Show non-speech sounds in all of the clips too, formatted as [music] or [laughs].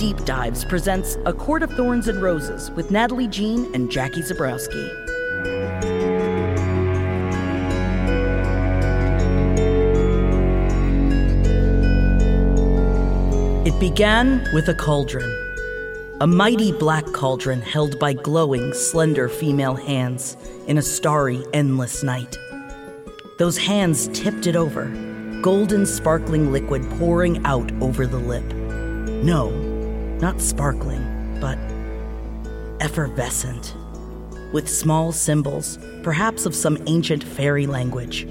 Deep Dives presents A Court of Thorns and Roses with Natalie Jean and Jackie Zabrowski. It began with a cauldron. A mighty black cauldron held by glowing, slender female hands in a starry, endless night. Those hands tipped it over, golden, sparkling liquid pouring out over the lip. No, not sparkling, but effervescent, with small symbols, perhaps of some ancient fairy language.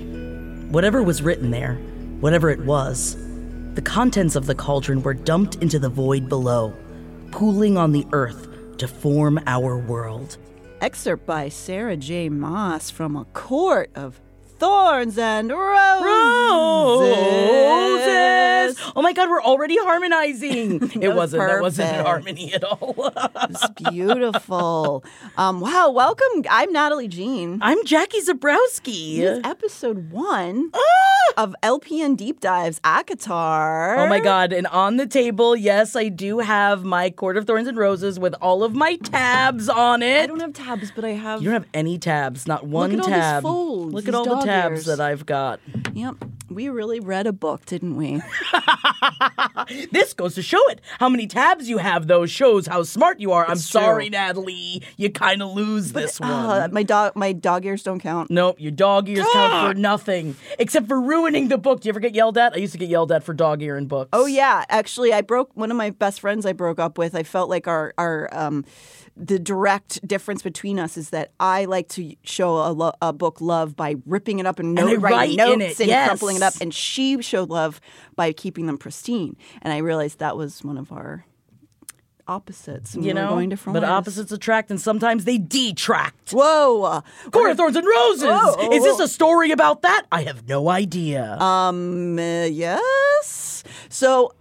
Whatever was written there, whatever it was, the contents of the cauldron were dumped into the void below, pooling on the earth to form our world. Excerpt by Sarah J. Maas from A Court of Thorns and Roses. Roses! Oh my god, we're already harmonizing. [laughs] it was wasn't that wasn't perfect. harmony at all. It's beautiful. [laughs] um, wow, welcome. I'm Natalie Jean. I'm Jackie Zabrowski. This episode one of LPN Deep Dives at ACOTAR. Oh my god, and on the table, yes, I do have my Court of Thorns and Roses with all of my tabs on it. I don't have tabs, but I have. you don't have any tabs, not one Look at all these folds, Look at all the dog tabs ears. that I've got. Yep. We really read a book, didn't we? [laughs] This goes to show it. How many tabs you have, though, shows how smart you are. I'm It's sorry. Natalie. You kind of lose this one. Uh, my dog, my dog ears don't count. Nope, your dog ears count for nothing except for ruining the book. Do you ever get yelled at? I used to get yelled at for dog ear in books. Oh yeah, actually, I broke one of my best friends. I broke up with. I felt like our our um, the direct difference between us is that I like to show a, lo- a book love by ripping it up and, And note, I writing notes and yes. crumpling it up, and she showed love by keeping them pristine. And I realized that was one of our opposites. and you we know, going different but ways. opposites attract, and sometimes they detract. Whoa! Court of Thorns and Roses. Whoa, Is this a story about that? I have no idea. Um, uh, yes. So,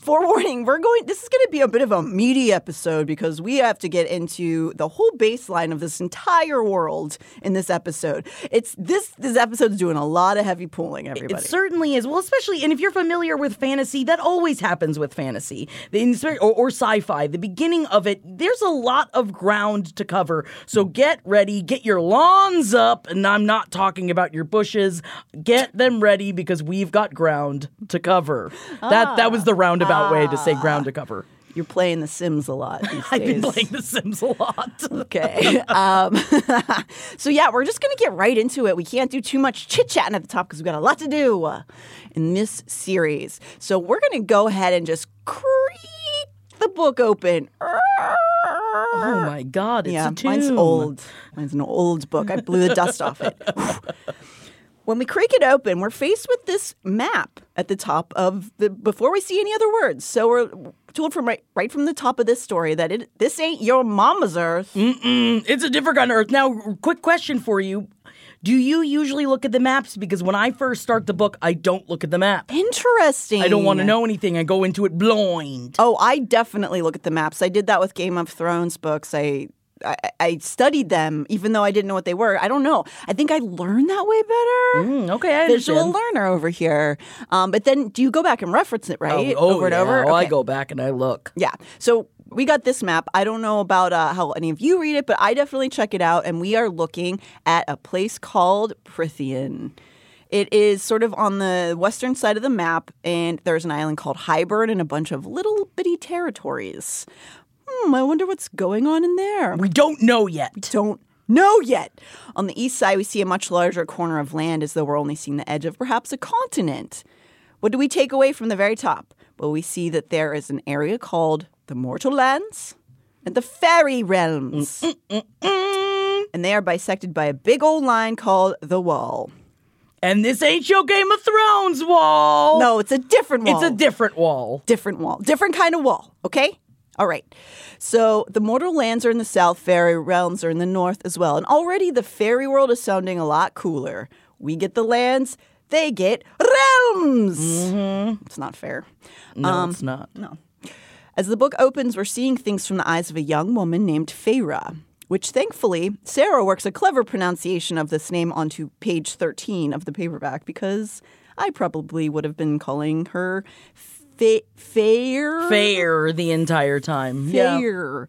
forewarning, we're going. This is going to be a bit of a meaty episode because we have to get into the whole baseline of this entire world in this episode. It's this. This episode's doing a lot of heavy pulling. Everybody. It certainly is. Well, especially, and if you're familiar with fantasy, that always happens with fantasy The or, or sci-fi. The beginning of it, there's a lot of ground to cover. So get ready, get your lawns up, and I'm not talking about your bushes. Get them ready because we've got ground to cover. That that was ah. the roundabout way to say ground to cover. You're playing The Sims a lot these [laughs] I've been playing The Sims a lot. [laughs] Okay. um, [laughs] so yeah, we're just gonna get right into it. We can't do too much chit chatting at the top because we've got a lot to do uh, in this series. So we're gonna go ahead and just creak the book open. oh my god, it's yeah, mine's old. Mine's an old book. I blew the dust off it. When we creak it open, we're faced with this map at the top of the before we see any other words. So we're told from right right from the top of this story that it this ain't your mama's earth. Mm, It's a different kind of Earth. Now, quick question for you. Do you usually look at the maps? Because when I first start the book, I don't look at the map. Interesting. I don't want to know anything. I go into it blind. Oh, I definitely look at the maps. I did that with Game of Thrones books. I, I I studied them, even though I didn't know what they were. I don't know. I think I learned that way better. Mm, okay, I Visual understand. learner over here. Um, but then, do you go back and reference it, right? Oh, over and yeah. over. Oh, I go back and I look. Yeah. So we got this map. I don't know about uh, how any of you read it, but I definitely check it out. And we are looking at a place called Prythian. It is sort of on the western side of the map, and there's an island called Hybern and a bunch of little bitty territories. Hmm, I wonder what's going on in there. We don't know yet. We don't know yet. On the east side, we see a much larger corner of land as though we're only seeing the edge of perhaps a continent. What do we take away from the very top? Well, we see that there is an area called the Mortal Lands and the Fairy Realms. Mm, mm, mm, and they are bisected by a big old line called the Wall. And this ain't your Game of Thrones wall. No, it's a different wall. It's a different wall. different wall, different kind of wall. Okay, all right. So the mortal lands are in the south, fairy realms are in the north as well, and already the fairy world is sounding a lot cooler. We get the lands, they get realms. Mm-hmm. It's not fair. No, um, it's not. No. As the book opens, we're seeing things from the eyes of a young woman named Feyre, which thankfully Sarah works a clever pronunciation of this name onto page 13 of the paperback because I probably would have been calling her Fe- Fair. Fair the entire time. Yeah. Fair.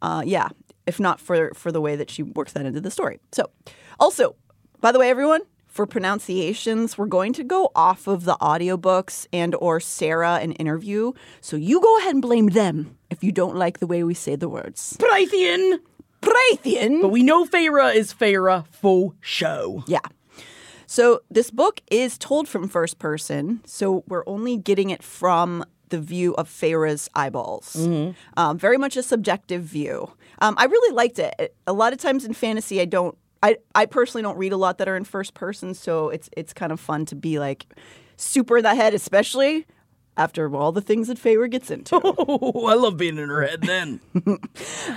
Uh, yeah, if not for for the way that she works that into the story. So, also, by the way, everyone, for pronunciations, we're going to go off of the audiobooks and or Sarah an interview. So you go ahead and blame them if you don't like the way we say the words. Prythian. Prathian. But we know Feyre is Feyre for show. Yeah. So this book is told from first person, so we're only getting it from the view of Feyre's eyeballs. Um, very much a subjective view. Um, I really liked it. A lot of times in fantasy, I don't. I, I personally don't read a lot that are in first person, so it's it's kind of fun to be like super in the head, especially after all the things that Feyre gets into. [laughs] Oh, I love being in her head then. [laughs]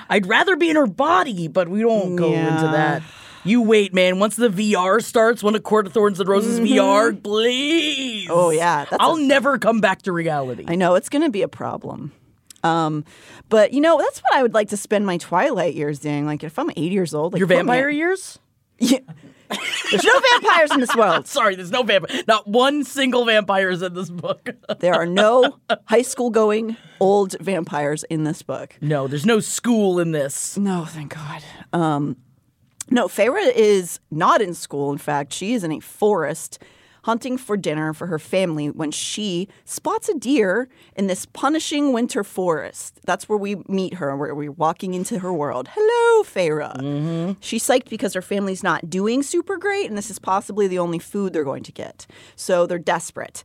I'd rather be in her body, but we don't go into that. You wait, man. Once the VR starts, one of Court of Thorns and Roses VR, please. Oh, yeah, that's I'll a- never come back to reality. I know it's going to be a problem. Um, but you know that's what I would like to spend my twilight years doing. Like if I'm 80 years old, like Your me vampire years? Yeah. [laughs] There's no vampires in this world. [laughs] Sorry, there's no vampire. Not one single vampire is in this book. [laughs] There are no high school going old vampires in this book. no, there's no school in this. No, thank God. Um, no, Feyre is not in school. In fact, she is in a forest hunting for dinner for her family when she spots a deer in this punishing winter forest. That's where we meet her, where we're walking into her world. Hello, Feyre. Mm-hmm. She's psyched because her family's not doing super great, and this is possibly the only food they're going to get. So they're desperate.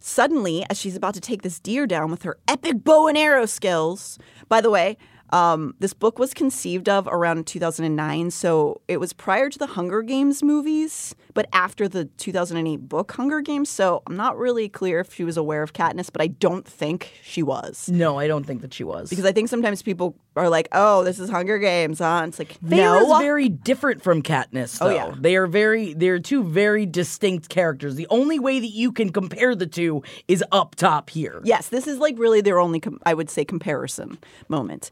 Suddenly, as she's about to take this deer down with her epic bow and arrow skills, by the way, um, this book was conceived of around 2009, so it was prior to the Hunger Games movies, but after the 2008 book Hunger Games. So I'm not really clear if she was aware of Katniss, but I don't think she was. No, I don't think that she was. Because I think sometimes people are like, "Oh, this is Hunger Games," huh? It's like, is no, very different from Katniss. Oh, though. Oh, yeah. they are very. They're two very distinct characters. The only way that you can compare the two is up top here. Yes, this is like really their only, com- I would say, comparison moment.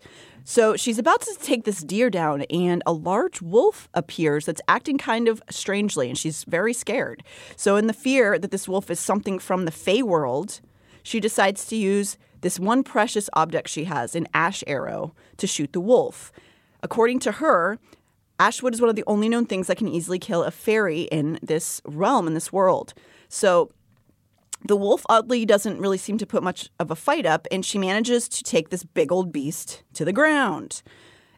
So she's about to take this deer down, and a large wolf appears that's acting kind of strangely, and she's very scared. So, in the fear that this wolf is something from the Fae world, she decides to use this one precious object she has, an ash arrow, to shoot the wolf. According to her, Ashwood is one of the only known things that can easily kill a fairy in this realm, in this world. So the wolf oddly doesn't really seem to put much of a fight up, and she manages to take this big old beast to the ground.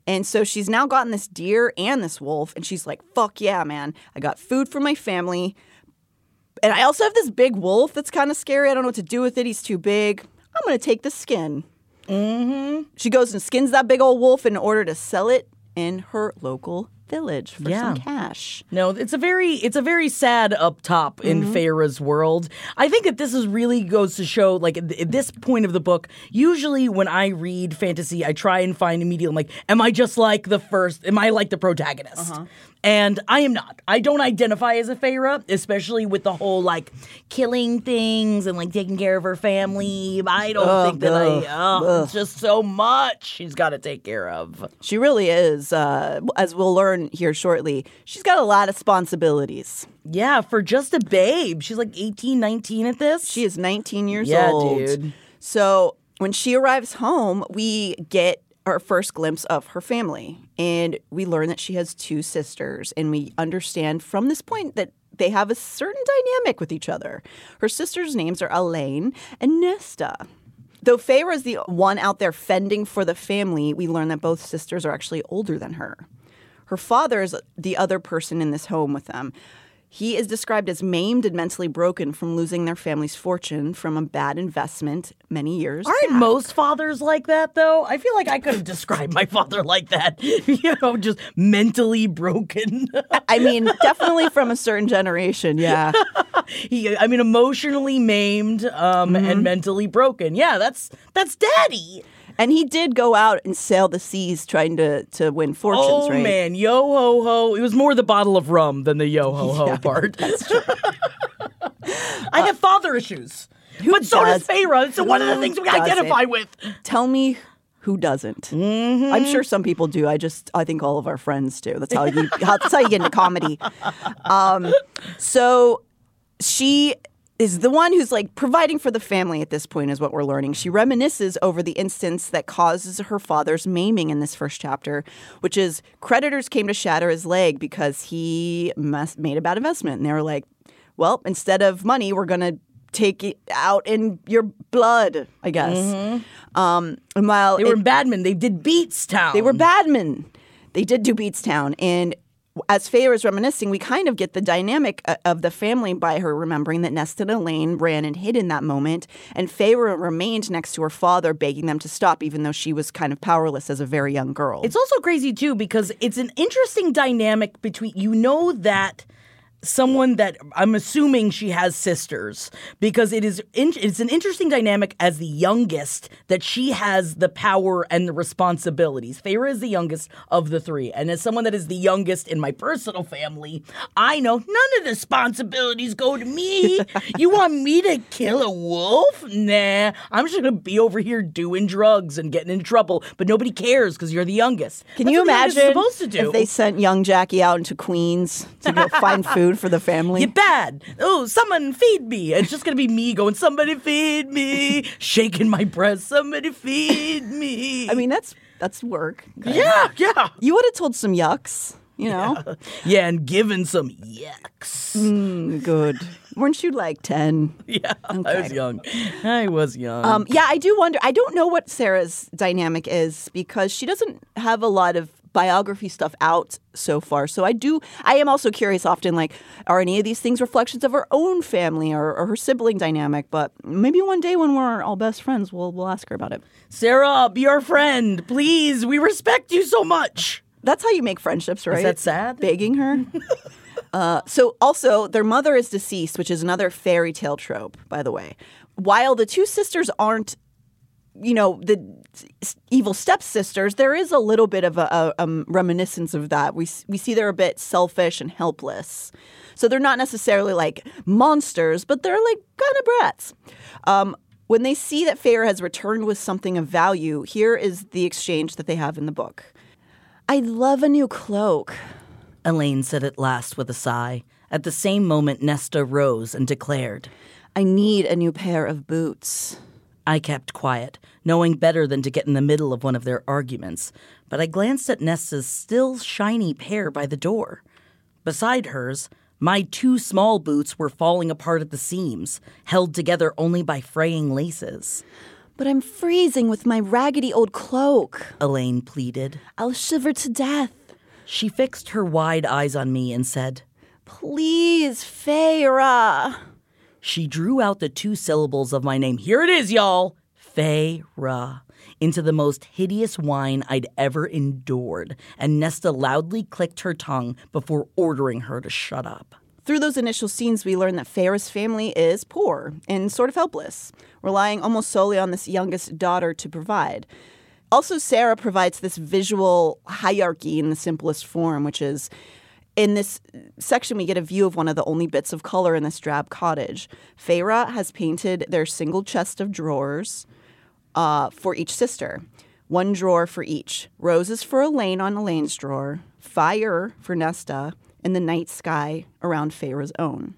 And so she's now gotten this deer and this wolf, and she's like, fuck yeah, man. I got food for my family. And I also have this big wolf that's kind of scary. I don't know what to do with it. He's too big. I'm going to take the skin. Mm-hmm. She goes and skins that big old wolf in order to sell it in her local village for Yeah. some cash. No, it's a very it's a very sad up top in Mm-hmm. Feyre's world. I think that this is really goes to show like at this point of the book. Usually when I read fantasy, I try and find immediately like, am I just like the first? Am I like the protagonist? Uh-huh. And I am not. I don't identify as a Feyre, especially with the whole like killing things and like taking care of her family. I don't think that I. Oh, it's just so much she's got to take care of. She really is. Uh, as we'll learn here shortly, she's got a lot of responsibilities. Yeah, for just a babe, she's like 18, 19 at this. She is 19 years Yeah, old. dude. So when she arrives home, we get our first glimpse of her family. And we learn that she has two sisters. And we understand from this point that they have a certain dynamic with each other. Her sisters' names are Elain and Nesta. Though Feyre is the one out there fending for the family, we learn that both sisters are actually older than her. Her father is the other person in this home with them. He is described as maimed and mentally broken from losing their family's fortune from a bad investment many years. Aren't back. most fathers like that though? I feel like I could have described my father like that. [laughs] you know, just mentally broken. I [laughs] mean, definitely from a certain generation, yeah. [laughs] he, I mean, emotionally maimed um, Mm-hmm. and mentally broken. Yeah, that's that's daddy. And he did go out and sail the seas trying to to win fortunes, oh right? man, yo ho ho! It was more the bottle of rum than the yo ho ho [laughs] part. I have [laughs] father issues, but so does? Feyre. So one of the things we identify with. Tell me who doesn't. Mm-hmm. I'm sure some people do. I just I think all of our friends do. That's how you [laughs] that's how you get into comedy. Um, so she is the one who's like providing for the family at this point is what we're learning. She reminisces over the instance that causes her father's maiming in this first chapter, which is creditors came to shatter his leg because he made a bad investment and they were like, "Well, instead of money, we're going to take it out in your blood, I guess." Um, and while Mm-hmm. They were it- in Badman. They did Beatstown. they were badmen. They did do Beatstown. And as Feyre is reminiscing, we kind of get the dynamic uh, of the family by her remembering that Nesta and Elain ran and hid in that moment. And Feyre remained next to her father, begging them to stop, even though she was kind of powerless as a very young girl. It's also crazy too because it's an interesting dynamic between you know that someone that I'm assuming she has sisters because it is in, it's an interesting dynamic as the youngest that she has the power and the responsibilities. Feyre is the youngest of the three, and as someone that is the youngest in my personal family, I know none of the responsibilities go to me. [laughs] you want me to kill a wolf? Nah, I'm just gonna be over here doing drugs and getting in trouble, but nobody cares because you're the youngest. Can That's you what the youngest is imagine supposed to do? if they sent young Jackie out into Queens to go find [laughs] food for the family? You're bad. Oh, someone feed me. It's just gonna be me going, somebody feed me, shaking my breast, somebody feed me. I mean, that's that's work. yeah, yeah. You would have told some yucks, you know? Yeah, and given some yucks. Mm, good. Weren't you like 10? [laughs] Yeah, I was young. I was young. Um, yeah, I do wonder. I don't know what Sarah's dynamic is because she doesn't have a lot of biography stuff out so far. So I do. I am also curious. Often, like, are any of these things reflections of her own family or, or her sibling dynamic? But maybe one day when we're all best friends, we'll we'll ask her about it. Sarah, be our friend, please. We respect you so much. That's how you make friendships, right? Is that sad? Begging her. [laughs] uh, so also, their mother is deceased, which is another fairy tale trope, by the way. While the two sisters aren't, you know, the evil stepsisters, there is a little bit of a, a, um, reminiscence of that. We we see they're a bit selfish and helpless. So they're not necessarily like monsters, but they're like kind of brats. Um, when they see that Feyre has returned with something of value, here is the exchange that they have in the book. I'd love a new cloak. Elain said at last with a sigh. At the same moment, Nesta rose and declared. I need a new pair of boots. I kept quiet, knowing better than to get in the middle of one of their arguments, but I glanced at Nesta's still shiny pair by the door. Beside hers, my two small boots were falling apart at the seams, held together only by fraying laces. But I'm freezing with my raggedy old cloak. Elain pleaded. I'll shiver to death. She fixed her wide eyes on me and said, Please, Feyre. She drew out the two syllables of my name. Here it is, y'all. Feyre. Into the most hideous whine I'd ever endured, and Nesta loudly clicked her tongue before ordering her to shut up. Through those initial scenes, we learn that Feyre's family is poor and sort of helpless, relying almost solely on this youngest daughter to provide. Also, Sarah provides this visual hierarchy in the simplest form, which is in this section, we get a view of one of the only bits of color in this drab cottage. Feyre has painted their single chest of drawers uh, for each sister, one drawer for each. Roses for Elain on Elain's drawer, fire for Nesta, and the night sky around Feyre's own.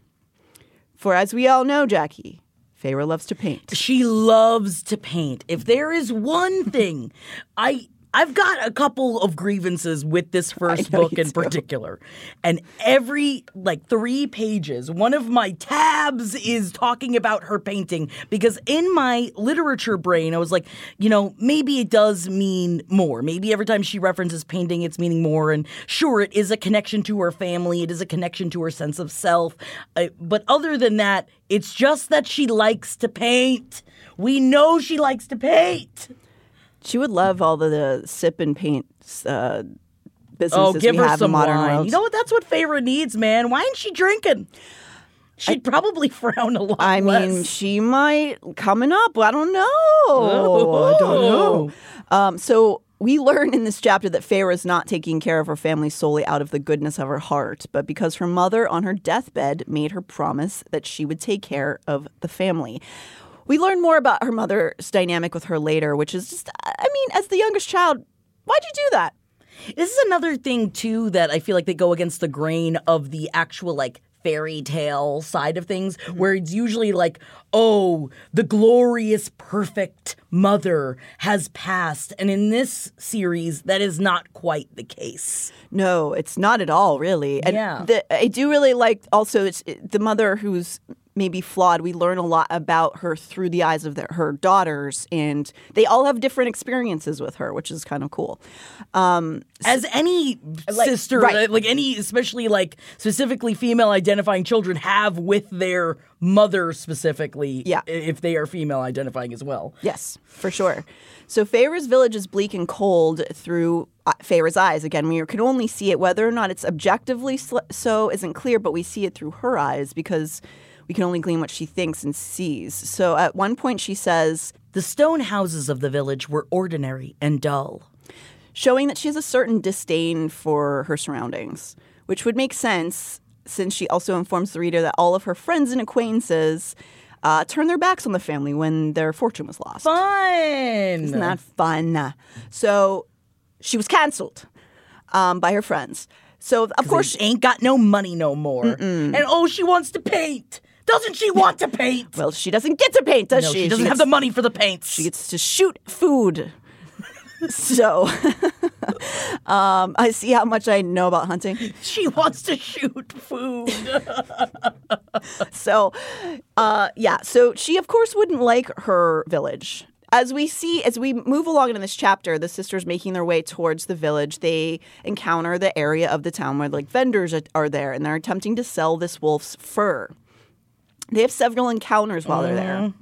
For as we all know, Jackie, Feyre loves to paint. She loves to paint. If there is one thing I I've got a couple of grievances with this [laughs] first book in do. particular. And every like three pages, one of my tabs is talking about her painting because in my literature brain, I was like, you know, maybe it does mean more. Maybe every time she references painting, it's meaning more. And sure, it is a connection to her family, it is a connection to her sense of self. Uh, but other than that, it's just that she likes to paint. We know she likes to paint. She would love all the, the sip and paint uh, Oh, businesses give we her have some in modern wine. world. You know what? That's what Feyre needs, man. Why ain't she drinking? She'd probably [laughs] frown a lot I mean, she might coming up. I don't know. I don't know. Um, so we learn in this chapter that Feyre is not taking care of her family solely out of the goodness of her heart, but because her mother on her deathbed made her promise that she would take care of the family. We learn more about her mother's dynamic with her later, which is just, I mean, as the youngest child, why'd you do that? This is another thing too that I feel like they go against the grain of the actual like fairy tale side of things mm-hmm. where it's usually like oh the glorious perfect mother has passed and in this series that is not quite the case No, it's not at all, really. And Yeah. the, I do really like also it's the mother who's maybe flawed. We learn a lot about her through the eyes of their, her daughters, and they all have different experiences with her, which is kind of cool. Um, as any sister right. like any especially like specifically female identifying children have with their mother specifically Yeah. if they are female identifying as well Yes, for sure. So Feyre's village is bleak and cold through uh, Feyre's eyes. Again, we can only see it. Whether or not it's objectively so isn't clear, but we see it through her eyes because we can only glean what she thinks and sees. So at one point she says, the stone houses of the village were ordinary and dull showing that she has a certain disdain for her surroundings, which would make sense since she also informs the reader that all of her friends and acquaintances uh, turned their backs on the family when their fortune was lost. fun Isn't that fun? So she was canceled um, by her friends. So of course, she ain't got no money no more. And oh, she wants to paint. Doesn't she want to paint? well, she doesn't get to paint, does no, she? she doesn't gets, have the money for the paints. She gets to shoot food. so [laughs] um, I see how much I know about hunting. she wants to shoot food. [laughs] So, uh, yeah. So she, of course, wouldn't like her village. As we see, as we move along in this chapter, the sisters making their way towards the village, they encounter the area of the town where like vendors are there, and they're attempting to sell this wolf's fur. They have several encounters while they're there. Mm-hmm.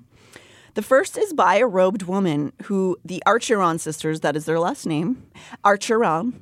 The first is by a robed woman who the Archeron sisters, that is their last name, Archeron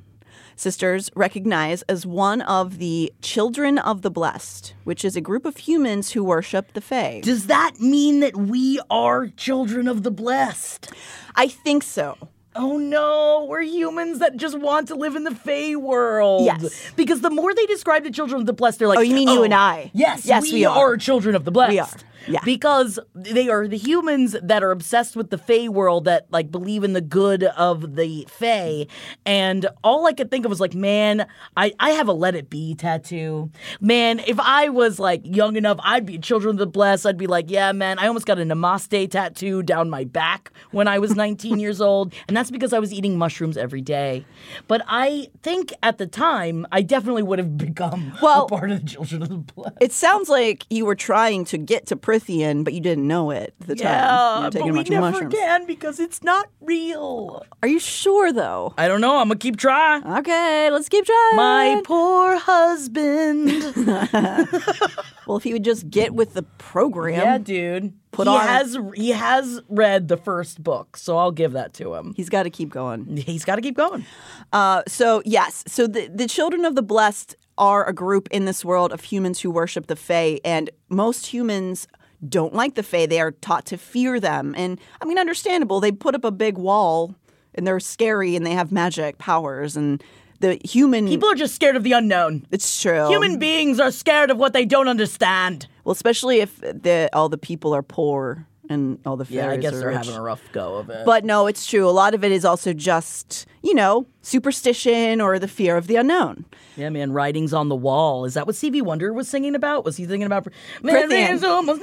sisters, recognize as one of the Children of the Blessed, which is a group of humans who worship the Fae. Does that mean that we are children of the blessed? I think so. Oh no, we're humans that just want to live in the Fae world. Yes. Because the more they describe the children of the blessed, they're like, Oh, you mean you and oh, I? Yes, Yes, we, we are. are children of the blessed. We are. Yeah. Because they are the humans that are obsessed with the Fae world that like believe in the good of the Fae. And all I could think of was like, man, I, I have a let it be tattoo. Man, if I was like young enough, I'd be children of the blessed. I'd be like, yeah, man, I almost got a namaste tattoo down my back when I was [laughs] 19 years old. And that's because I was eating mushrooms every day. But I think at the time, I definitely would have become Well- a part of the children of the blessed. It sounds like you were trying to get to But you didn't know it at the time. You Yeah, but taking a we bunch never mushrooms. can because it's not real. Are you sure, though? I don't know. I'm gonna keep trying. Okay, let's keep trying. My poor husband. [laughs] [laughs] well, if he would just get with the program. yeah, dude. Put he on- has he has read the first book, so I'll give that to him. He's got to keep going. He's got to keep going. Uh, so yes, so the the children of the blessed are a group in this world of humans who worship the Fae, and most humans don't like the Fae. They are taught to fear them, and I mean, understandable. They put up a big wall, and they're scary, and they have magic powers, and the human People are just scared of the unknown. It's true. Human beings are scared of what they don't understand. well, especially if the all the people are poor and all the fairies Yeah, I guess are they're rich. having a rough go of it. But no, it's true. A lot of it is also just, you know, superstition or the fear of the unknown. yeah, man, writings on the wall. Is that what Stevie Wonder was singing about? Was he thinking about Prythian. Almost.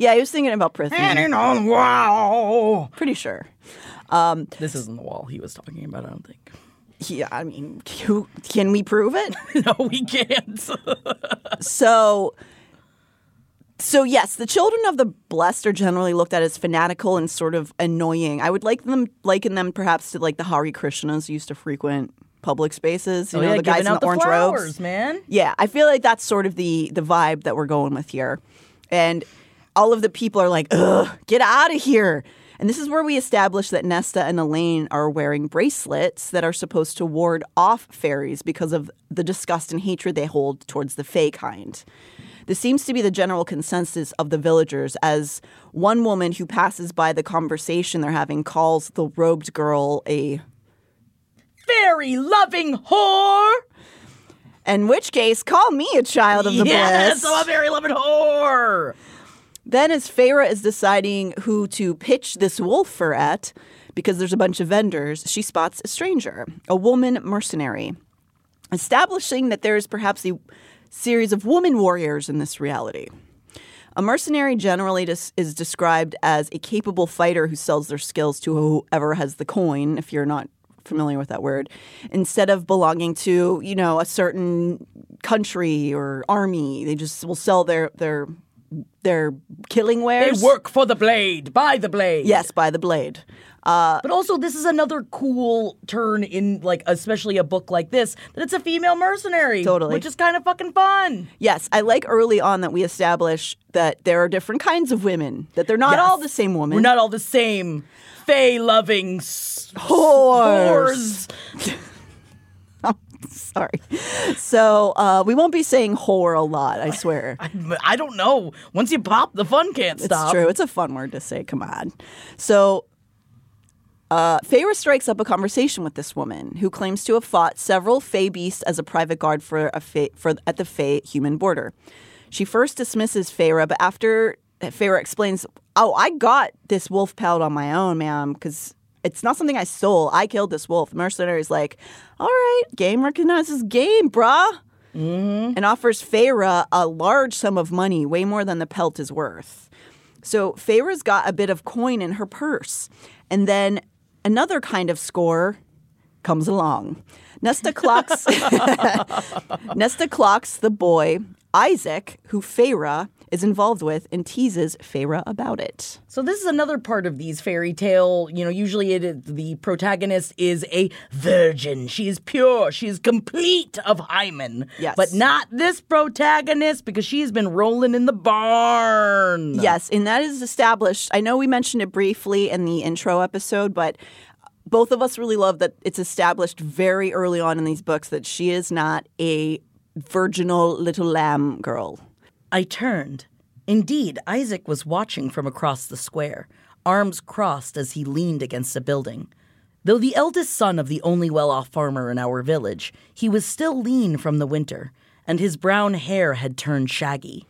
Yeah, I was thinking about Prythian. On the wall. Pretty sure. Um, this isn't the wall he was talking about. I don't think. Yeah, I mean, who, can we prove it? [laughs] no, we can't. [laughs] So, so yes, the children of the blessed are generally looked at as fanatical and sort of annoying. I would like them liken them perhaps to like the Hare Krishnas used to frequent public spaces. You oh, know, yeah, the guys in out the orange flowers, robes. man. Yeah, I feel like that's sort of the the vibe that we're going with here, and all of the people are like, "Ugh, get out of here." And this is where we establish that Nesta and Elain are wearing bracelets that are supposed to ward off fairies because of the disgust and hatred they hold towards the Fae kind. This seems to be the general consensus of the villagers, as one woman who passes by the conversation they're having calls the robed girl a Fairy loving whore. in which case, call me a child of the yes, bliss. I'm a fairy loving whore. Then, as Feyre is deciding who to pitch this wolf for at, because there's a bunch of vendors, she spots a stranger, a woman mercenary, establishing that there is perhaps a series of woman warriors in this reality. A mercenary generally dis- is described as a capable fighter who sells their skills to whoever has the coin, if you're not familiar with that word, instead of belonging to, you know, a certain country or army. They just will sell their their their killing wares. They work for the blade, by the blade. Yes, by the blade. But also, this is another cool turn in, like, especially a book like this, that it's a female mercenary. Totally. Which is kind of fucking fun. Yes, I like early on that we establish that there are different kinds of women, that they're not all the same woman. We're not all the same. Fae loving s- Whores. whores. [laughs] Sorry. So uh, we won't be saying whore a lot, I swear. [laughs] I don't know. Once you pop, the fun can't stop. It's true. It's a fun word to say. Come on. So, uh, Feyre strikes up a conversation with this woman who claims to have fought several Fae beasts as a private guard for a Fae, for at the Fae human border. She first dismisses Feyre, but after Feyre explains, "Oh, I got this wolf pelt on my own, ma'am, because." It's not something I stole. I killed this wolf. Mercenary's like, all right, game recognizes game, bruh and offers Feyre a large sum of money, way more than the pelt is worth. So Feyre's got a bit of coin in her purse. And then another kind of score comes along. Nesta clocks [laughs] Nesta clocks the boy, Isaac, who Feyre is involved with and teases Feyre about it. So this is another part of these fairy tale. You know, usually it is, the protagonist is a virgin. She is pure. She is complete of hymen. Yes. But not this protagonist because she's been rolling in the barn. Yes, and that is established. I know we mentioned it briefly in the intro episode, but both of us really love that it's established very early on in these books that she is not a virginal little lamb girl. I turned. Indeed, Isaac was watching from across the square, arms crossed as he leaned against a building. Though the eldest son of the only well off farmer in our village, he was still lean from the winter, and his brown hair had turned shaggy.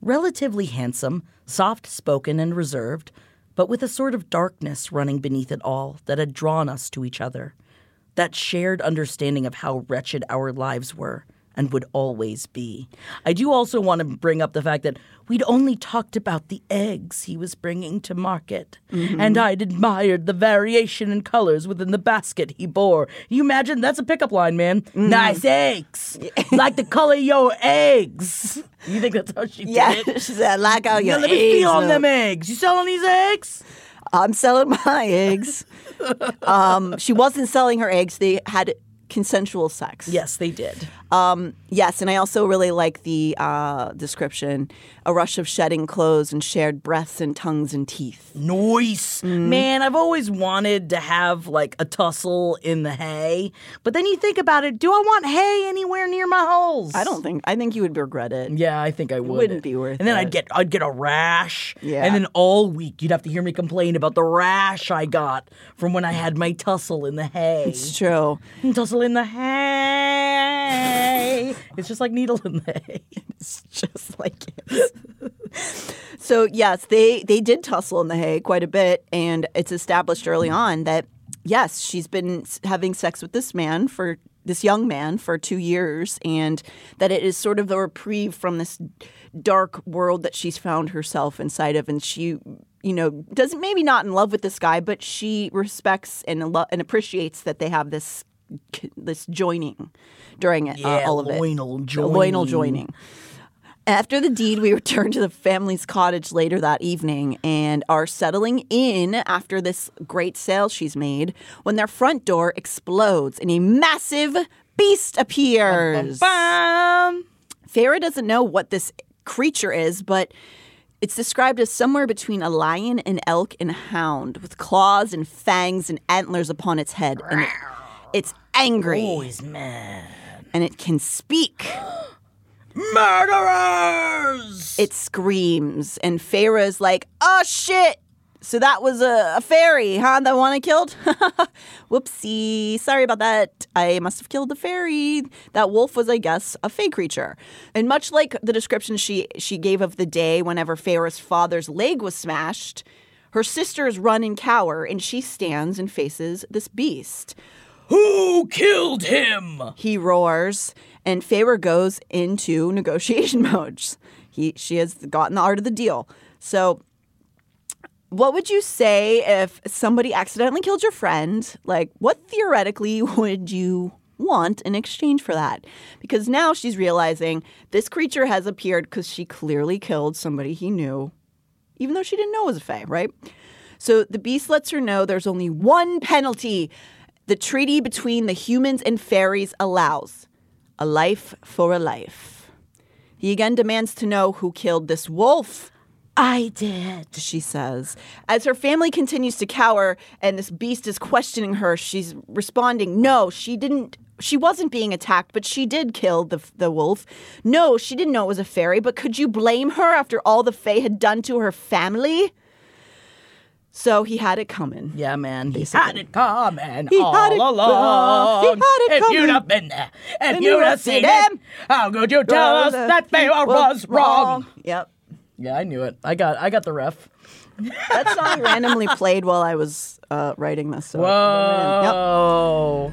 Relatively handsome, soft spoken, and reserved, but with a sort of darkness running beneath it all that had drawn us to each other. That shared understanding of how wretched our lives were and would always be. I do also want to bring up the fact that we'd only talked about the eggs he was bringing to market, and I'd admired the variation in colors within the basket he bore. You imagine that's a pickup line, man. Nice eggs, like the color of your eggs. [laughs] You think that's how she Yeah, it? she said, like how your let me eggs feel on them eggs. You selling these eggs? I'm selling my eggs. [laughs] um, she wasn't selling her eggs. They had consensual sex. Yes, they did. Um, yes, and I also really like the uh, description: a rush of shedding clothes and shared breaths and tongues and teeth. Nice. Man, I've always wanted to have like a tussle in the hay. But then you think about it, do I want hay anywhere near my holes? I don't think. I think you would regret it. Yeah, I think I would. wouldn't be worth And then it. I'd get I'd get a rash. Yeah. And then all week you'd have to hear me complain about the rash I got from when I had my tussle in the hay. It's true. tussle in the hay. It's just like needle in the hay. [laughs] It's just like it. so yes, they they did tussle in the hay quite a bit, and it's established early on that yes, she's been having sex with this man for this young man for two years, and that it is sort of the reprieve from this dark world that she's found herself inside of, and she. you know, doesn't maybe not in love with this guy, but she respects and and appreciates that they have this this joining during it, uh, all of it. loinal The loinal joining. joining. After the deed, we return to the family's cottage later that evening and are settling in after this great sale she's made when their front door explodes and a massive beast appears. Bam! Feyre doesn't know what this creature is, but it's described as somewhere between a lion, an elk, and a hound with claws and fangs and antlers upon its head. And it- it's angry Always mad. and it can speak. [gasps] Murderers! It screams, and Feyre's like, oh shit! So that was a, a fairy, huh? The one I killed? [laughs] Whoopsie. Sorry about that. I must have killed the fairy. That wolf was, I guess, a fae creature. And much like the description she, she gave of the day whenever Feyre's father's leg was smashed, her sisters run and cower, and she stands and faces this beast. Who killed him? He roars, and Feyre goes into negotiation [laughs] modes. He, she has gotten the art of the deal. So, what would you say if somebody accidentally killed your friend? Like, what theoretically [laughs] would you want in exchange for that? Because now she's realizing this creature has appeared because she clearly killed somebody he knew, even though she didn't know it was a fae, right? So the beast lets her know there's only one penalty the treaty between the humans and fairies allows a life for a life. He again demands to know who killed this wolf. I did. She says. As her family continues to cower and this beast is questioning her, she's responding, No, she didn't. She wasn't being attacked, but she did kill the, the wolf. No, she didn't know it was a fairy, but could you blame her after all the Fae had done to her family? So he had it coming. Yeah, man. He Basically. had it coming He all had it- along. he had it if coming. you'd have been there, if And you'd have seen it, him. how could you tell us that Feyre was wrong? Yep. Yeah, I knew it. I got, I got the ref. That song randomly played while I was uh, writing this. So Yep.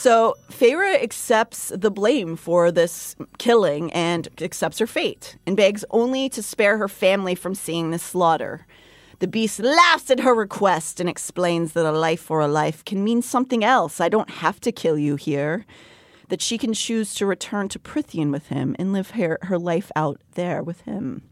So Feyre accepts the blame for this killing and accepts her fate and begs only to spare her family from seeing the slaughter. The beast laughs at her request and explains that a life for a life can mean something else. I don't have to kill you here. That she can choose to return to Prythian with him and live her, her life out there with him.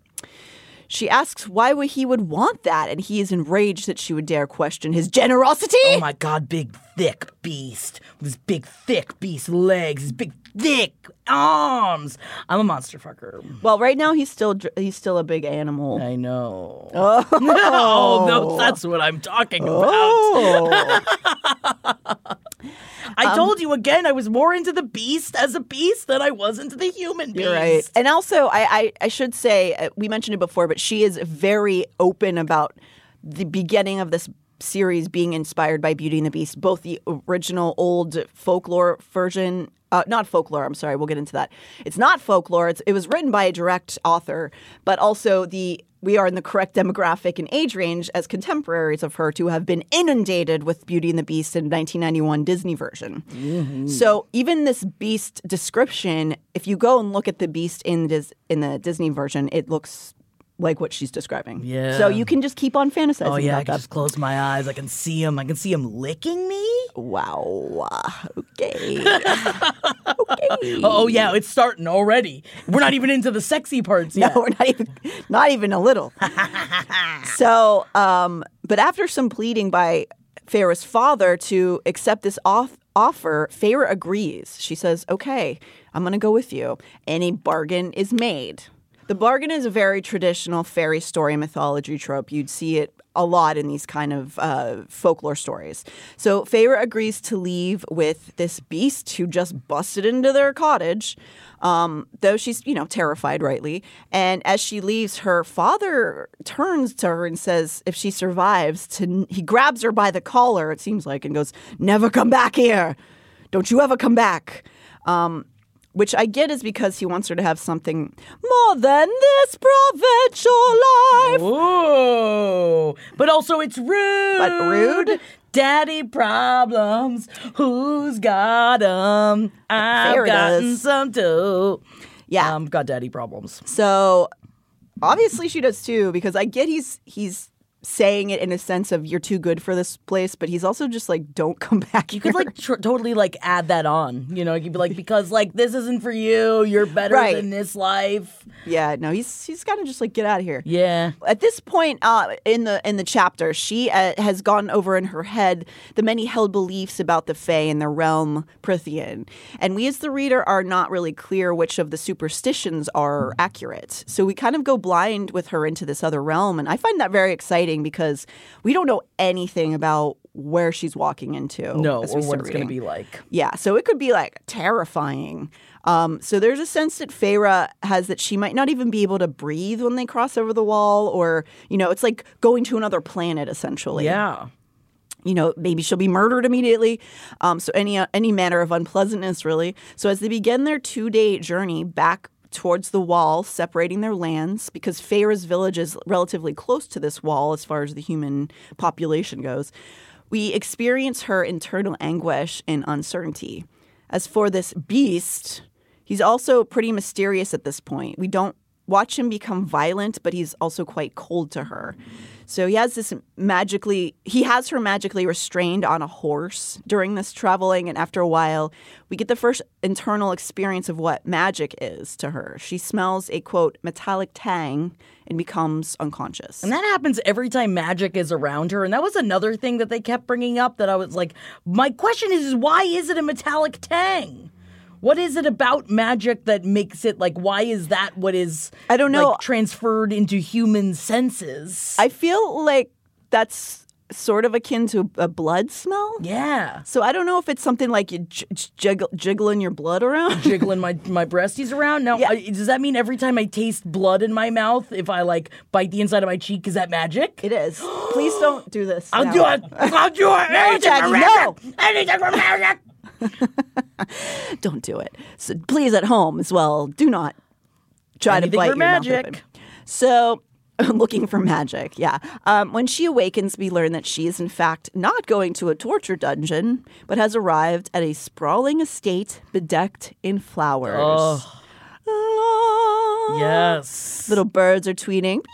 She asks why he would want that, and he is enraged that she would dare question his generosity. Oh my god, big thick beast with his big thick beast legs, his big thick arms. I'm a monster fucker. Well, right now he's still he's still a big animal. I know. Oh, [laughs] no, that's what I'm talking about. Oh. [laughs] I told you again, I was more into the beast as a beast than I was into the human beast. You're right. And also, I, I, I should say, uh, we mentioned it before, but she is very open about the beginning of this series being inspired by Beauty and the Beast, both the original old folklore version. Uh, not folklore. I'm sorry. We'll get into that. It's not folklore. It's, it was written by a direct author, but also the we are in the correct demographic and age range as contemporaries of her to have been inundated with Beauty and the Beast in 1991 Disney version. So even this Beast description, if you go and look at the Beast in Dis- in the Disney version, it looks like what she's describing. Yeah. So you can just keep on fantasizing Oh yeah, I can that. just close my eyes. I can see him. I can see him licking me. Wow. Okay. [laughs] Okay. Oh yeah, it's starting already. We're not even into the sexy parts [laughs] yet. No, we're not even not even a little. [laughs] so, um, but after some pleading by Feyre's father to accept this off- offer, Farah agrees. She says, "Okay, I'm going to go with you." And a bargain is made. The bargain is a very traditional fairy story mythology trope. You'd see it a lot in these kind of uh, folklore stories. So Feyre agrees to leave with this beast who just busted into their cottage, um, though she's, you know, terrified, rightly. And as she leaves, her father turns to her and says, if she survives, to he grabs her by the collar, it seems like, and goes, never come back here. Don't you ever come back. Um, which I get is because he wants her to have something more than this provincial life. Ooh, but also it's rude. But rude? Daddy problems. Who's got 'em? I've gotten is. some too. Yeah. Um, got daddy problems. So obviously she does too, because I get he's he's saying it in a sense of you're too good for this place, but he's also just like, don't come [laughs] back. You could like tr- totally like add that on. You know, you'd be like, because like this isn't for you. You're better Right. than this life. yeah, no, he's he's kind of just like get out of here. Yeah. At this point uh, in the in the chapter, she uh, has gone over in her head the many held beliefs about the Fae and the realm Prythian, and we as the reader are not really clear which of the superstitions are accurate. So we kind of go blind with her into this other realm, and I find that very exciting because we don't know anything about where she's walking into. No, or what it's going to be like. Yeah, so it could be like terrifying. Um, so there's a sense that Feyre has that she might not even be able to breathe when they cross over the wall, or you know, it's like going to another planet essentially. Yeah. You know, maybe she'll be murdered immediately. Um, so any uh, any manner of unpleasantness, really. So as they begin their two day journey back towards the wall, separating their lands, because Feyre's village is relatively close to this wall as far as the human population goes, we experience her internal anguish and uncertainty. As for this beast, he's also pretty mysterious at this point. We don't watch him become violent, but he's also quite cold to her. So he has this magically, he has her magically restrained on a horse during this traveling. And after a while, we get the first internal experience of what magic is to her. She smells a quote, metallic tang and becomes unconscious. And that happens every time magic is around her. And that was another thing that they kept bringing up that I was like, my question is, why is it a metallic tang? What is it about magic that makes it like, why is that what is I don't know. like, transferred into human senses? I feel like that's sort of akin to a blood smell. yeah. So I don't know if it's something like you j- jiggle, jiggling your blood around. [laughs] Jiggling my, my breasties around. Now, Yeah. uh, does that mean every time I taste blood in my mouth, if I like bite the inside of my cheek, is that magic? It is. Please don't do this. I'll now. do it. I'll do it. Anything Jackie, no. magic. Anything for magic. [laughs] Don't do it. So please, at home as well, do not try Anything to bite your magic. So. [laughs] Looking for magic, yeah. Um, when she awakens, we learn that she is in fact not going to a torture dungeon, but has arrived at a sprawling estate bedecked in flowers. Ah. Yes. Little birds are tweeting.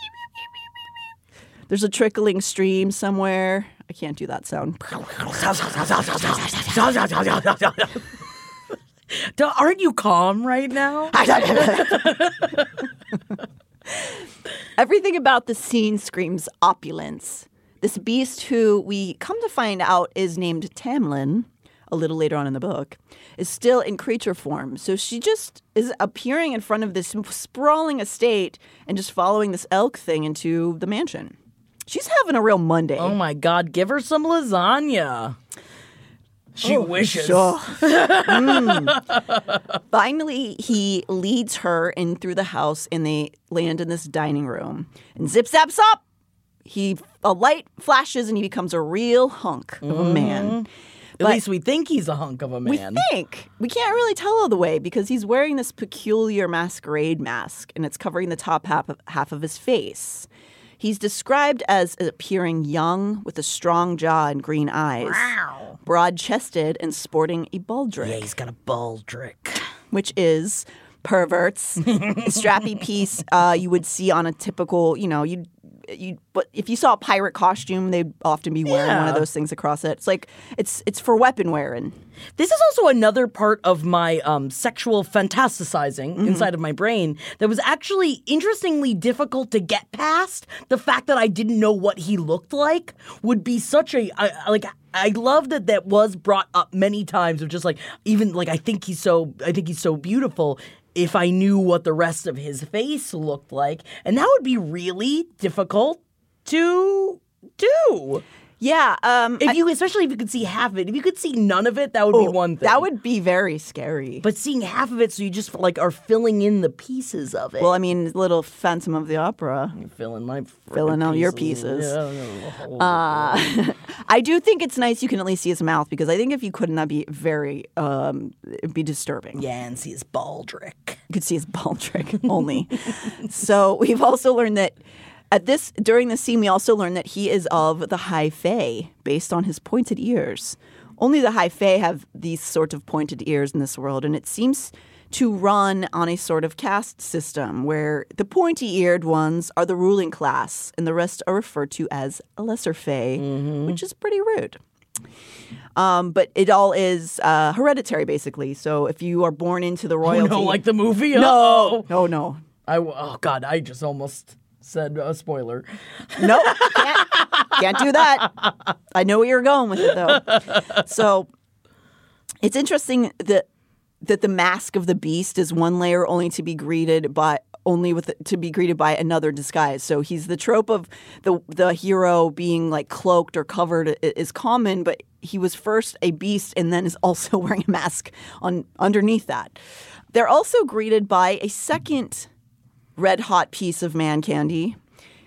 There's a trickling stream somewhere. I can't do that sound. [laughs] Aren't you calm right now? [laughs] Everything about the scene screams opulence. This beast, who we come to find out is named Tamlin, a little later on in the book, is still in creature form. So she just is appearing in front of this sprawling estate and just following this elk thing into the mansion. She's having a real Monday. Oh my God, give her some lasagna. She wishes. Sure. [laughs] Mm. Finally, he leads her in through the house and they land in this dining room. And zip zaps up, he a light flashes and he becomes a real hunk of a man. At But- least we think he's a hunk of a man. We think. We can't really tell all the way because he's wearing this peculiar masquerade mask and it's covering the top half of, half of his face. He's described as appearing young with a strong jaw and green eyes, broad chested and sporting a baldric, Yeah, he's got a baldric. which is perverts, [laughs] strappy piece uh, you would see on a typical, you know, you you but if you saw a pirate costume, they'd often be wearing one of those things across it. It's like it's it's for weapon wearing. This is also another part of my um, sexual fantasticizing Mm-hmm. inside of my brain that was actually interestingly difficult to get past. The fact that I didn't know what he looked like would be such a I, like. I love that that was brought up many times of just like even like I think he's so I think he's so beautiful. If I knew what the rest of his face looked like, and that would be really difficult to do. Yeah, um, If you, especially if you could see half of it, if you could see none of it, that would be one thing. Oh, that would be very scary. But seeing half of it, so you just like are filling in the pieces of it. well, I mean, little Phantom of the Opera. You're filling my Filling out your pieces. Yeah, Uh, [laughs] I do think it's nice you can at least see his mouth because I think if you couldn't, that'd be very, um, it'd be disturbing. yeah, and see his baldric. You could see his baldric [laughs] only. so we've also learned that at this during the scene, we also learn that he is of the High Fae, based on his pointed ears. Only the High Fae have these sort of pointed ears in this world, and it seems to run on a sort of caste system where the pointy-eared ones are the ruling class, and the rest are referred to as a lesser Fae, which is pretty rude. Um, but it all is uh, hereditary, basically. So if you are born into the Oh royalty, no, like the movie. no, Uh-oh. no, no, I oh god, I just almost said a spoiler. no, can't, can't do that. I know where you're going with it, though. So it's interesting that that the mask of the beast is one layer only to be greeted by only with to be greeted by another disguise. So he's the trope of the the hero being like cloaked or covered is common, but he was first a beast and then is also [laughs] wearing a mask on underneath that. They're also greeted by a second red hot piece of man candy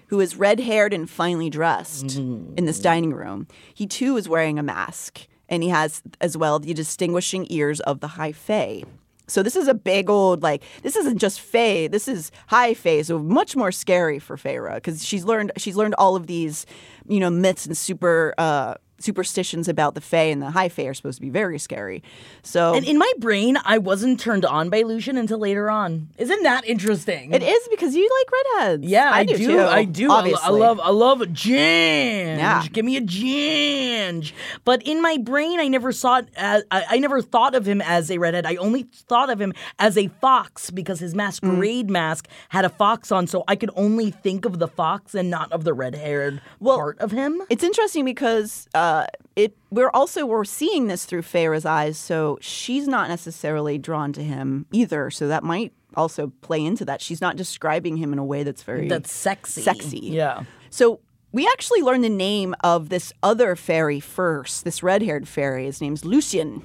who is red haired and finely dressed in this dining room. He too is wearing a mask and he has as well the distinguishing ears of the high fae. So this is a big old like this isn't just Fae. This is high Fae, so much more scary for Feyre because she's learned she's learned all of these, you know, myths and super uh, superstitions about the Fae and the high Fae are supposed to be very scary. So And in my brain, I wasn't turned on by Lucien until later on. Isn't that interesting? it is because you like redheads. Yeah, I, do, do. too, I do. I, Obviously. I love. I love a. Yeah. Give me a ginge. But in my brain, I never saw it. As, I, I never thought of him as a redhead. I only thought of him as a fox because his masquerade Mm. mask had a fox on. So I could only think of the fox and not of the red-haired Well, part of him. It's interesting because uh, Uh, it we're also we're seeing this through Feyre's eyes, so she's not necessarily drawn to him either. So that might also play into that. She's not describing him in a way that's very That's sexy. Sexy. Yeah. So we actually learned the name of this other fairy first. This red-haired fairy. His name's Lucien.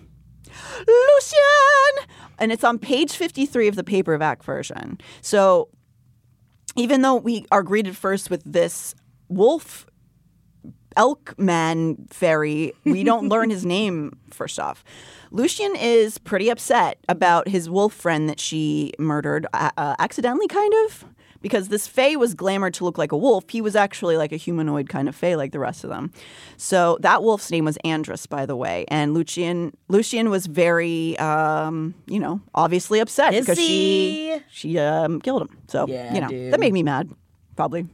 Lucien, and it's on page fifty-three of the paperback version. So even though we are greeted first with this wolf elk man fairy, we don't learn his name first off. Lucien is pretty upset about his wolf friend that she murdered uh, uh, accidentally, kind of. Because this Fae was glamored to look like a wolf, he was actually like a humanoid kind of Fae, like the rest of them. So that wolf's name was Andras, by the way, and Lucien Lucien was very, um, you know, obviously upset because she she um, killed him. So Yeah, you know dude. that made me mad, probably.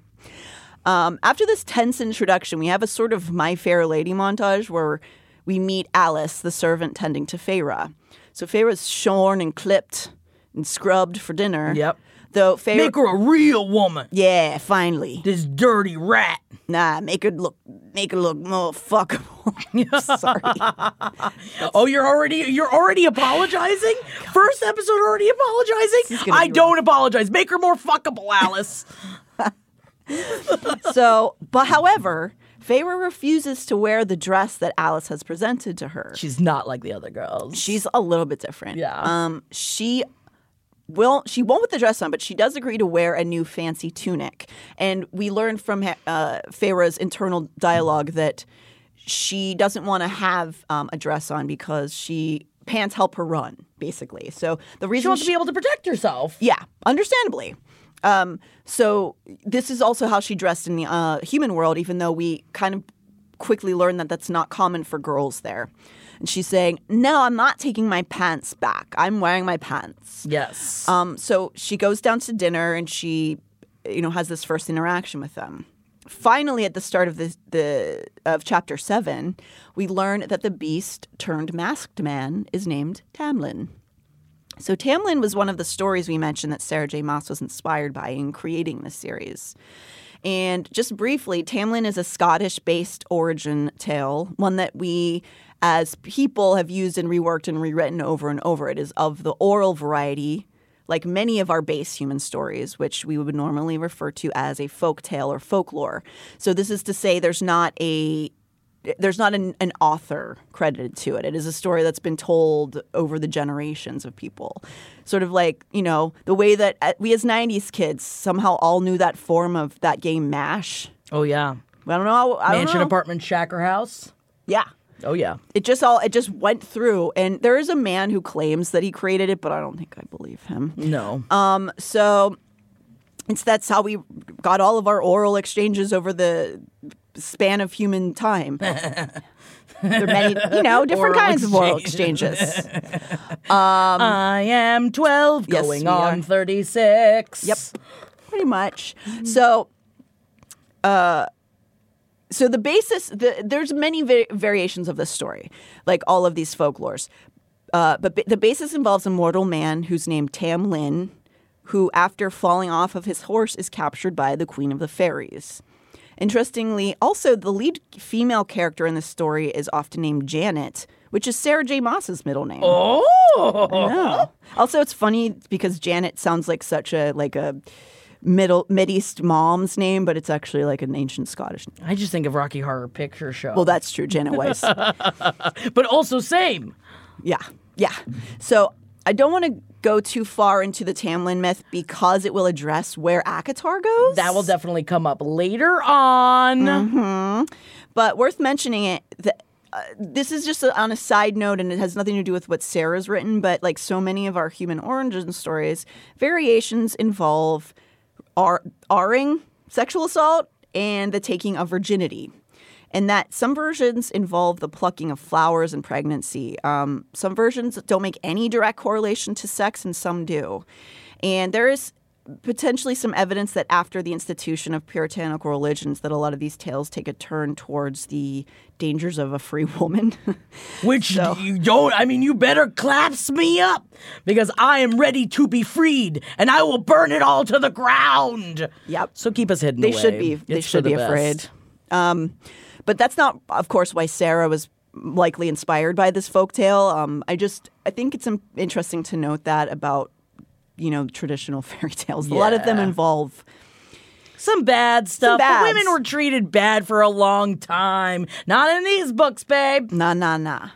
Um, after this tense introduction, we have a sort of My Fair Lady montage where we meet Alis, the servant tending to Feyre. So Feyre's shorn and clipped and scrubbed for dinner. Yep. Though Feyre, Make her a real woman. yeah, finally, This dirty rat. nah, make her look, make her look more fuckable. [laughs] Sorry. [laughs] Oh, you're already you're already apologizing? [laughs] First episode already apologizing? I don't apologize. Make her more fuckable, Alis. [laughs] so, but however, Feyre refuses to wear the dress that Alis has presented to her. She's not like the other girls. She's a little bit different. Yeah. Um, she will she won't put the dress on, but she does agree to wear a new fancy tunic. And we learn from uh, Feyre's internal dialogue that she doesn't want to have um, a dress on because she pants help her run, basically. So the reason she wants to be able to protect herself. yeah, understandably. Um, so this is also how she dressed in the uh, human world, even though we kind of quickly learned that that's not common for girls there. And she's saying, "No, I'm not taking my pants back. I'm wearing my pants." Yes. Um, so she goes down to dinner and she, you know, has this first interaction with them. Finally, at the start of the, the of chapter seven, we learn that the beast turned masked man is named Tamlin. So Tamlin was one of the stories we mentioned that Sarah J. Maas was inspired by in creating this series. And just briefly, Tamlin is a Scottish-based origin tale, one that we as people have used and reworked and rewritten over and over. It is of the oral variety, like many of our base human stories, which we would normally refer to as a folk tale or folklore. So this is to say there's not a there's not an, an author credited to it. It is a story that's been told over the generations of people. Sort of like, you know, the way that uh, we as 90s kids somehow all knew that form of that game MASH. oh yeah. I don't know. I don't Mansion, know. apartment, shack, or house. Yeah. Oh yeah. It just all it just went through and there is a man who claims that he created it, but I don't think I believe him. No. Um, so it's that's how we got all of our oral exchanges over the span of human time. [laughs] there are many, you know, different Oral kinds of oral exchange. exchanges. [laughs] I am 12 Yes, going on are. 36. Yep, pretty much. So, uh, so the basis, the, there's many va- variations of this story, like all of these folklores. Uh, but ba- the basis involves a mortal man who's named Tam Lin, who, after falling off of his horse, is captured by the Queen of the Fairies. Interestingly, also the lead female character in the story is often named Janet, which is Sarah J. Maas's middle name. Oh. Also, it's funny because Janet sounds like such a like a middle Mideast mom's name, but it's actually like an ancient Scottish. name. I just think of Rocky Horror Picture Show. Well, that's true, Janet Weiss. [laughs] but also same. yeah, yeah. So I don't want to go too far into the Tamlin myth because it will address where ACOTAR goes. That will definitely come up later on. Mm-hmm. But worth mentioning it. That, uh, this is just a, on a side note, and it has nothing to do with what Sarah's written. But like so many of our human origin stories, variations involve R- R-ing, sexual assault, and the taking of virginity. And that some versions involve the plucking of flowers and pregnancy. Um, some versions don't make any direct correlation to sex, and some do. And there is potentially some evidence that after the institution of puritanical religions that a lot of these tales take a turn towards the dangers of a free [laughs] woman Which you don't, I mean, you better clasp me up because I am ready to be freed and I will burn it all to the ground. Yep. So keep us hidden they away. should be they It's should the be best. afraid um, but that's not of course why sarah was likely inspired by this folktale um, i just i think it's interesting to note that about you know traditional [laughs] fairy tales a lot of them involve Some bad stuff. Bads. women were treated bad for a long time. Not in these books, babe. nah nah nah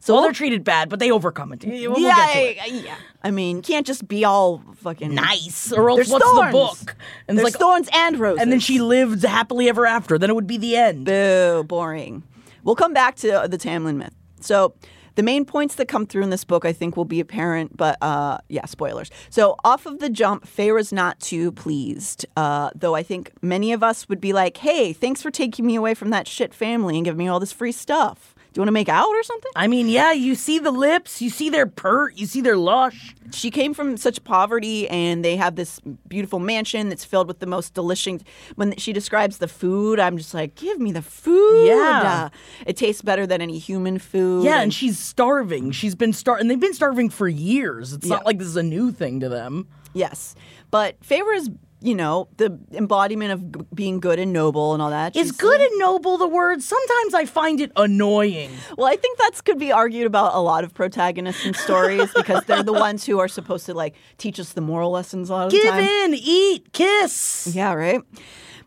so Well, they're treated bad, but they overcome it. We'll yeah, it. yeah. I mean, can't just be all fucking Nice, or else There's what's thorns. the book? And it's There's like, thorns and roses. and then she lived happily ever after. Then it would be the end. Boo, boring. We'll come back to the Tamlin myth. So, the main points that come through in this book, I think, will be apparent, but uh, yeah, spoilers. So, off of the jump, Feyre's not too pleased, uh, though I think many of us would be like, hey, thanks for taking me away from that shit family and giving me all this free stuff. Do you want to make out or something? I mean, yeah, you see the lips, you see their pert, you see their lush. she came from such poverty and they have this beautiful mansion that's filled with the most delicious when she describes the food i'm just like give me the food Yeah. Uh, it tastes better than any human food Yeah, and she's starving. She's been star, and they've been starving for years. It's Yeah. not like this is a new thing to them. Yes, but Feyre is, you know, the embodiment of g- being good and noble and all that. Is good and noble the word? Sometimes I find it annoying. Well, I think that could be argued about a lot of protagonists in stories [laughs] because they're the ones who are supposed to like teach us the moral lessons a lot of the Give in, eat, kiss. Yeah, right.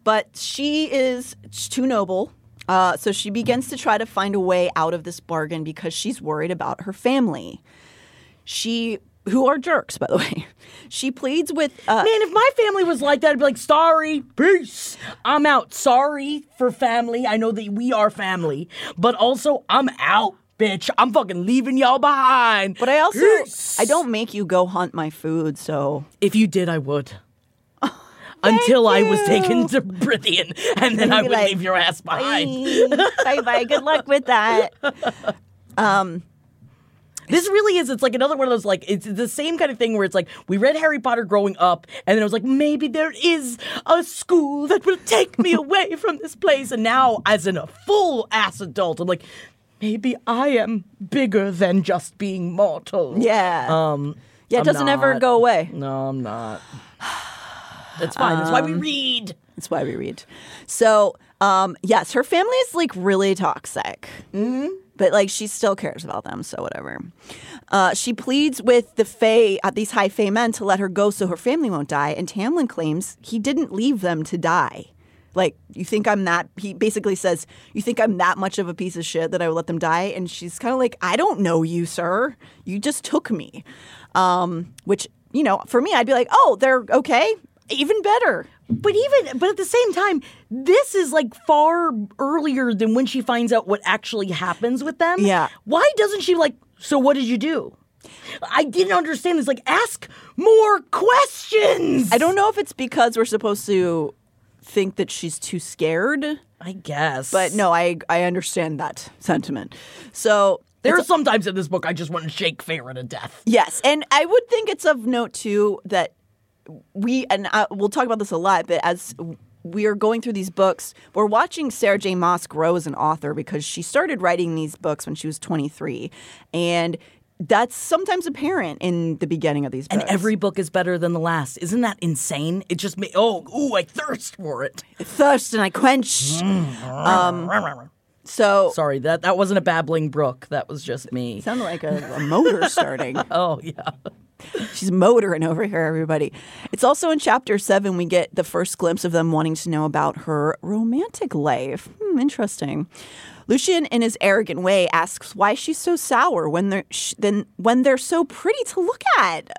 But she is too noble. Uh, so she begins to try to find a way out of this bargain because she's worried about her family. She, who are jerks, by the way, [laughs] she pleads with. Uh, Man, if my family was like that, I'd be like, sorry, peace. I'm out. Sorry for family. I know that we are family, but also I'm out, bitch. I'm fucking leaving y'all behind. but I also, Peace. I don't make you go hunt my food. So If you did, I would. [laughs] Until I was taken to Prythian, and then I would like, leave your ass behind. bye bye. Good luck with that. [laughs] This really is. It's like another one of those like it's the same kind of thing where it's like we read Harry Potter growing up, and then it was like maybe there is a school that will take me away from this place, and now as in a full ass adult, I'm like maybe I am bigger than just being mortal. Yeah. Um. Yeah, it I'm doesn't ever go away. No, I'm not. That's fine. That's why we read. That's why we read. So, um, yes, her family is like really toxic. Mm-hmm. But like she still cares about them, so whatever. Uh, she pleads with the Fae, uh, these high Fae men, to let her go so her family won't die. And Tamlin claims he didn't leave them to die. Like, you think I'm that? He basically says, You think I'm that much of a piece of shit that I would let them die? And she's kind of like, I don't know you, sir. You just took me. Um, which, you know, for me, I'd be like, Oh, they're okay. Even better. But even but at the same time, this is like far earlier than when she finds out what actually happens with them. Yeah. Why doesn't she like? So what did you do? I didn't understand this. Like, ask more questions. I don't know if it's because we're supposed to think that she's too scared, I guess, but no, I I understand that sentiment. So There are some times in this book I just want to shake Feyre to death. yes, and I would think it's of note too that we and I, we'll talk about this a lot, but as we are going through these books, we're watching Sarah J. Maas grow as an author because she started writing these books when she was 23, and that's sometimes apparent in the beginning of these books. And every book is better than the last. Isn't that insane? It just made oh ooh I thirst for it. thirst and I quench. Um, so Sorry that that wasn't a babbling brook. That was just me. sounded like a, a motor starting. [laughs] Oh yeah. [laughs] She's motoring over here, everybody. It's also in chapter seven we get the first glimpse of them wanting to know about her romantic life. Hmm, interesting. Lucien, in his arrogant way, asks why she's so sour when they're sh- then when they're so pretty to look at,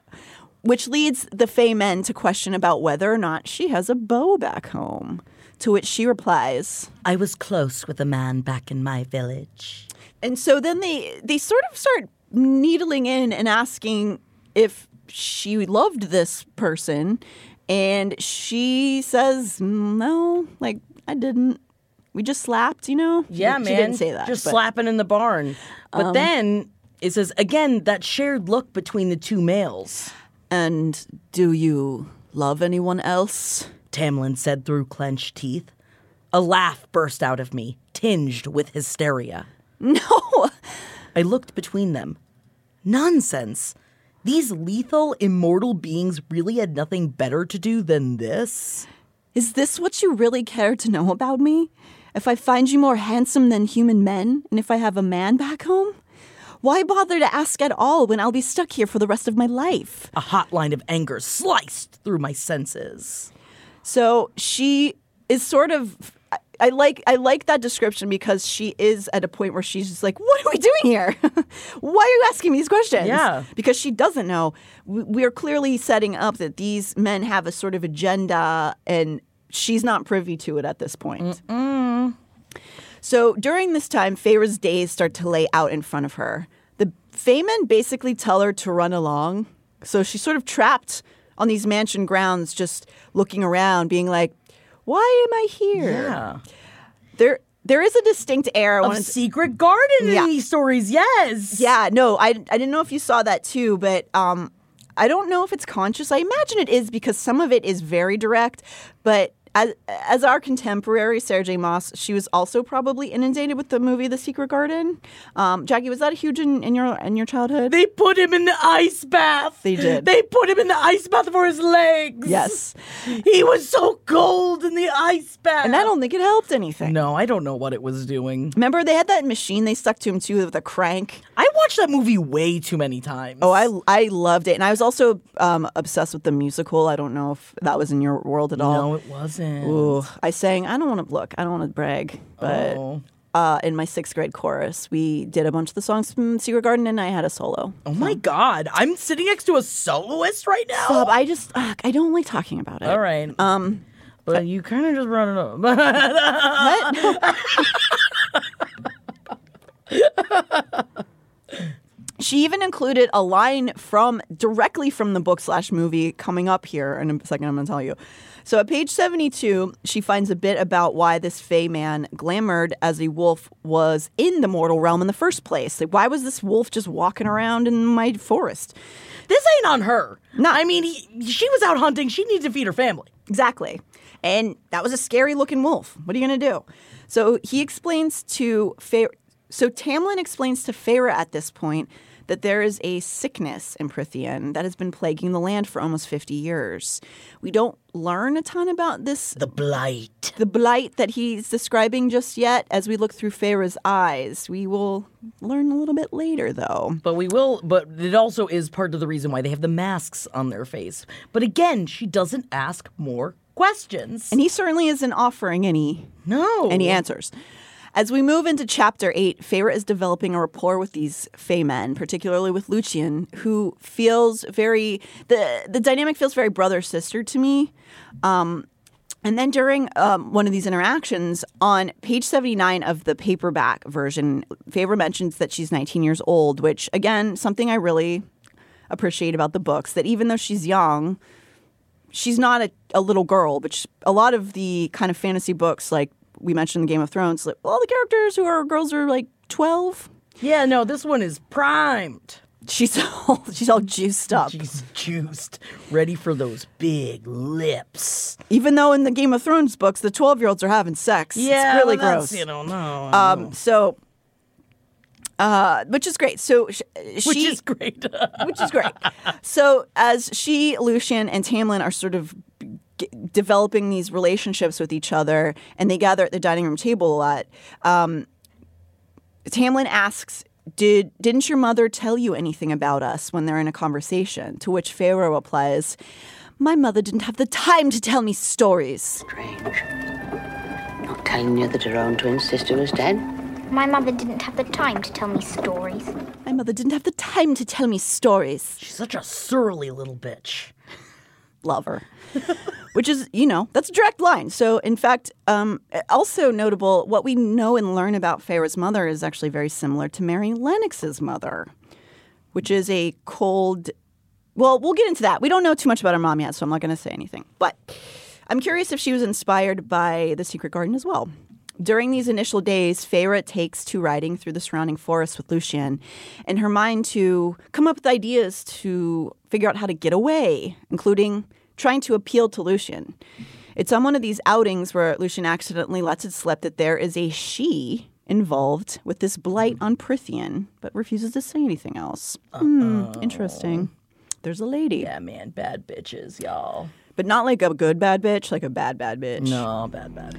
which leads the Fae men to question about whether or not she has a beau back home. To which she replies, I was close with a man back in my village. And so then they they sort of start needling in and asking if she loved this person and she says no like I didn't we just slapped you know Yeah, she man. didn't say that Just but- slapping in the barn. But um, then it says again that shared look between the two males. and do you love anyone else Tamlin said through clenched teeth. A laugh burst out of me, tinged with hysteria. [laughs] no I looked between them. Nonsense. These lethal, immortal beings really had nothing better to do than this? is this what you really care to know about me if I find you more handsome than human men and if I have a man back home why bother to ask at all when I'll be stuck here for the rest of my life A hot line of anger sliced through my senses. So she is sort of. I- like I like that description because she is at a point where she's just like, "What are we doing here? [laughs] Why are you asking me these questions?" Yeah. because she doesn't know. We we are clearly setting up that these men have a sort of agenda, and she's not privy to it at this point. So during this time, Feyre's days start to lay out in front of her. The Feymen basically tell her to run along. So she's sort of trapped on these mansion grounds, just looking around, being like, why am I here? Yeah. There, there is a distinct air. Of secret garden Yeah. in these stories, yes. yeah, no, I, I didn't know if you saw that too, but um, I don't know if it's conscious. I imagine it is because some of it is very direct, but as, as our contemporary Sarah J. Maas, she was also probably inundated with the movie The Secret Garden. Um, Jackie, was that a huge in, in your in your childhood? They put him in the ice bath. They did. They put him in the ice bath for his legs. Yes. He was so cold in the ice bath. and I don't think it helped anything. No, I don't know what it was doing. Remember, they had that machine they stuck to him too with a crank. I watched that movie way too many times. Oh, I I loved it, and I was also um, obsessed with the musical. I don't know if that was in your world at all. No, it wasn't. Ooh, I sang. I don't want to look. I don't want to brag, but Oh. uh, in my sixth grade chorus, we did a bunch of the songs from Secret Garden, and I had a solo. Oh my god, I'm sitting next to a soloist right now. Bob, I just ugh, I don't like talking about it. All right. Um, but you kind of just brought it up. [laughs] what? [laughs] She even included a line from directly from the book slash movie coming up here in a second. I'm going to tell you. So at page 72, she finds a bit about why this Fae man, glamored as a wolf, was in the mortal realm in the first place. Like, why was this wolf just walking around in my forest? this ain't on her. No. I mean, he, she was out hunting. She needs to feed her family. Exactly. And that was a scary looking wolf. What are you going to do? So he explains to Feyre. So Tamlin explains to Feyre at this point that there is a sickness in Prythian that has been plaguing the land for almost 50 years. We don't learn a ton about this, The blight. the blight that he's describing just yet as we look through Feyre's eyes. We will learn a little bit later, though. But we will, but it also is part of the reason why they have the masks on their face. But again, she doesn't ask more questions. And he certainly isn't offering any no. any answers. As we move into chapter eight, Feyre is developing a rapport with these Fae men, particularly with Lucien, who feels very the the dynamic feels very brother sister to me. Um, and then during um, one of these interactions, on page 79 of the paperback version, Feyre mentions that she's 19 years old, which, again, something I really appreciate about the books, that even though she's young, she's not a, a little girl, she, a lot of the kind of fantasy books, like we mentioned in Game of Thrones, like, all the characters who are girls are like 12. Yeah, no, this one is primed. She's [laughs] all, she's all juiced up. She's juiced, ready for those big lips. Even though in the Game of Thrones books, the 12 year olds are having sex. Yeah, it's really well, gross. You know, no. Um, so, uh, which is great. So, sh- she, which is great. [laughs] which is great. So, as she, Lucien, and Tamlin are sort of g- developing these relationships with each other, and they gather at the dining room table a lot. Um, Tamlin asks, "Did didn't your mother tell you anything about us when they're in a conversation?" To which Feyre replies, "My mother didn't have the time to tell me stories." Strange. Not telling you that her own twin sister was dead? My mother didn't have the time to tell me stories. My mother didn't have the time to tell me stories. She's such a surly little bitch. Love her. [laughs] Which is, you know, that's a direct line. So, in fact, um, also notable, what we know and learn about Feyre's mother is actually very similar to Mary Lennox's mother, which is a cold. Well, we'll get into that. We don't know too much about her mom yet, so I'm not going to say anything. But I'm curious if she was inspired by The Secret Garden as well. During these initial days, Feyre takes to riding through the surrounding forest with Lucien in her mind to come up with ideas to figure out how to get away, including trying to appeal to Lucien. It's on one of these outings where Lucien accidentally lets it slip that there is a she involved with this blight on Prythian, but refuses to say anything else. Hmm, interesting. There's a lady. Yeah, man, bad bitches, y'all. But not like a good bad bitch, like a bad bad bitch. No, bad, bad.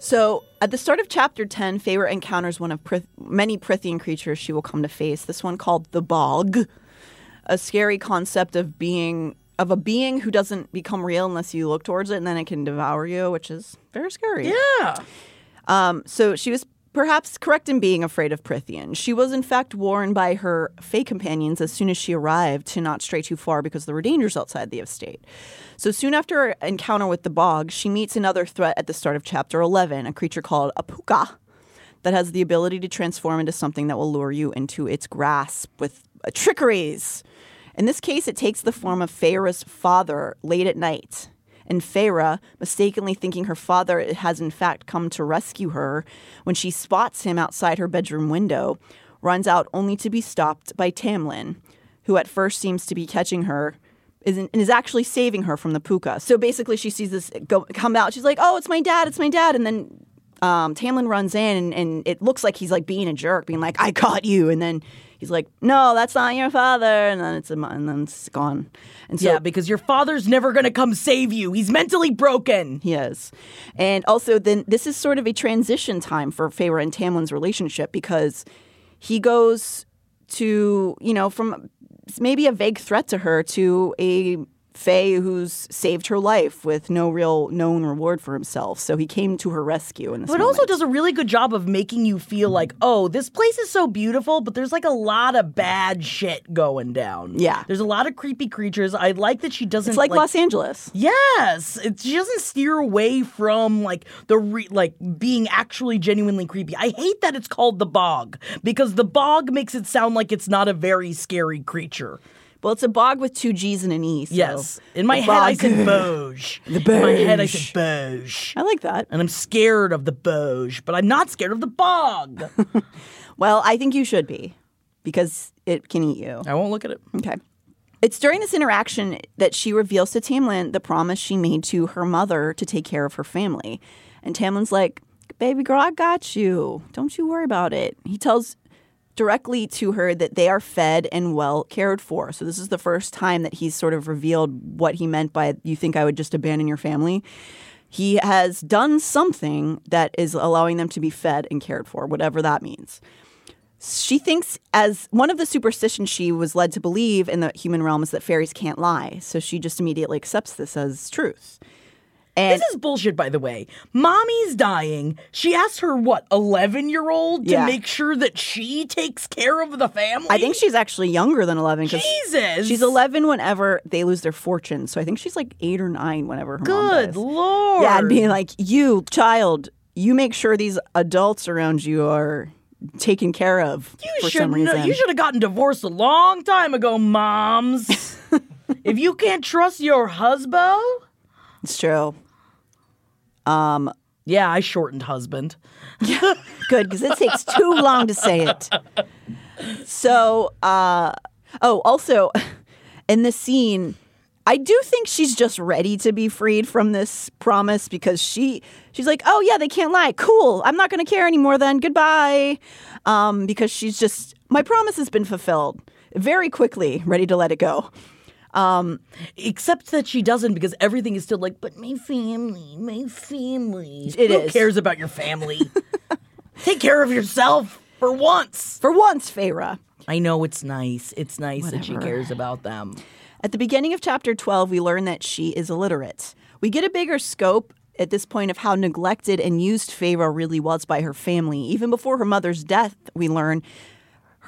So, at the start of chapter 10, Feyre encounters one of Prith- many Prythian creatures she will come to face, this one called the Bog, a scary concept of being of a being who doesn't become real unless you look towards it and then it can devour you, which is very scary. Yeah. Um, so she was perhaps correct in being afraid of Prythian. She was in fact warned by her Fae companions as soon as she arrived to not stray too far because there were dangers outside the estate. So soon after her encounter with the bog, she meets another threat at the start of chapter 11, a creature called a puca that has the ability to transform into something that will lure you into its grasp with uh, trickeries. In this case, it takes the form of Feyre's father late at night. And Feyre, mistakenly thinking her father has in fact come to rescue her, when she spots him outside her bedroom window, runs out only to be stopped by Tamlin, who at first seems to be catching her is and is actually saving her from the puca. So basically, she sees this go, come out. She's like, "Oh, it's my dad! It's my dad!" And then um, Tamlin runs in, and, and it looks like he's like being a jerk, being like, "I caught you," and then he's like, "No, that's not your father," and then it's a, and then it's gone. And so yeah, because your father's never going to come save you. He's mentally broken. he is. And also, then this is sort of a transition time for Feyre and Tamlin's relationship because he goes to, you know, from maybe a vague threat to her to a Fae who's saved her life with no real known reward for himself. So he came to her rescue in this But it also does a really good job of making you feel like, oh, this place is so beautiful, but there's like a lot of bad shit going down. Yeah. There's a lot of creepy creatures. I like that she doesn't It's like, Los Angeles. Yes, it, she doesn't steer away from like the re- like being actually genuinely creepy. I hate that it's called the bog because the bog makes it sound like it's not a very scary creature. Well, it's a bog with two G's and an E. So Yes, in my the head I said [laughs] Boge. The In my head I said Boge, I like that. and I'm scared of the Boge, but I'm not scared of the bog. [laughs] Well, I think you should be because it can eat you. I won't look at it. Okay. It's during this interaction that she reveals to Tamlin the promise she made to her mother to take care of her family. And Tamlin's like, Baby girl, I got you. Don't you worry about it. He tells directly to her that they are fed and well cared for. So this is the first time that he's sort of revealed what he meant by you think I would just abandon your family. He has done something that is allowing them to be fed and cared for, whatever that means she thinks as one of the superstitions she was led to believe in the human realm is that fairies can't lie so she just immediately accepts this as truth and This is bullshit, by the way. Mommy's dying. She asks her, what, 11 year old to Yeah. make sure that she takes care of the family? i think she's actually younger than 11. Jesus. she's 11 whenever they lose their fortune so i think she's like 8 or 9 whenever her mom Good lord. yeah and being like you child you make sure these adults around you are taken care of you for should some reason know- you should have gotten divorced a long time ago, moms. [laughs] if you can't trust your husband, it's true um yeah, I shortened husband. [laughs] Good, because it takes too long to say it. So, uh, oh, also, [laughs] in this scene, I do think she's just ready to be freed from this promise because she she's like, oh yeah, they can't lie. Cool, I'm not going to care anymore. Then goodbye, um, because she's just my promise has been fulfilled very quickly, ready to let it go. Um, Except that she doesn't because everything is still like, but my family, my family. It Who is. cares about your family? [laughs] Take care of yourself for once. For once, Feyre. I know it's nice. It's nice that she cares about them. At the beginning of chapter 12, we learn that she is illiterate. We get a bigger scope at this point of how neglected and used Feyre really was by her family. Even before her mother's death, we learn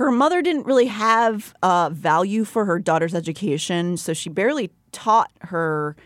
her mother didn't really have uh, value for her daughter's education, so she barely taught her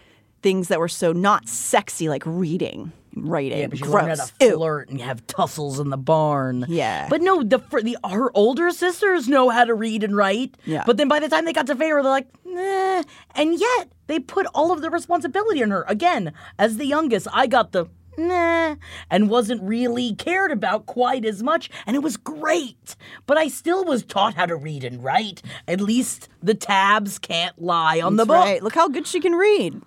things that were so not sexy, like reading writing. Yeah, but she Gross. learned how to Ew. flirt and have tussles in the barn. Yeah. But no, the, the her older sisters know how to read and write. Yeah. But then by the time they got to Feyre, they're like, nah. And yet they put all of the responsibility on her. Again, as the youngest, I got the nah and wasn't really cared about quite as much and it was great but i still was taught how to read and write at least the tabs can't lie on That's the book right. Look how good she can read.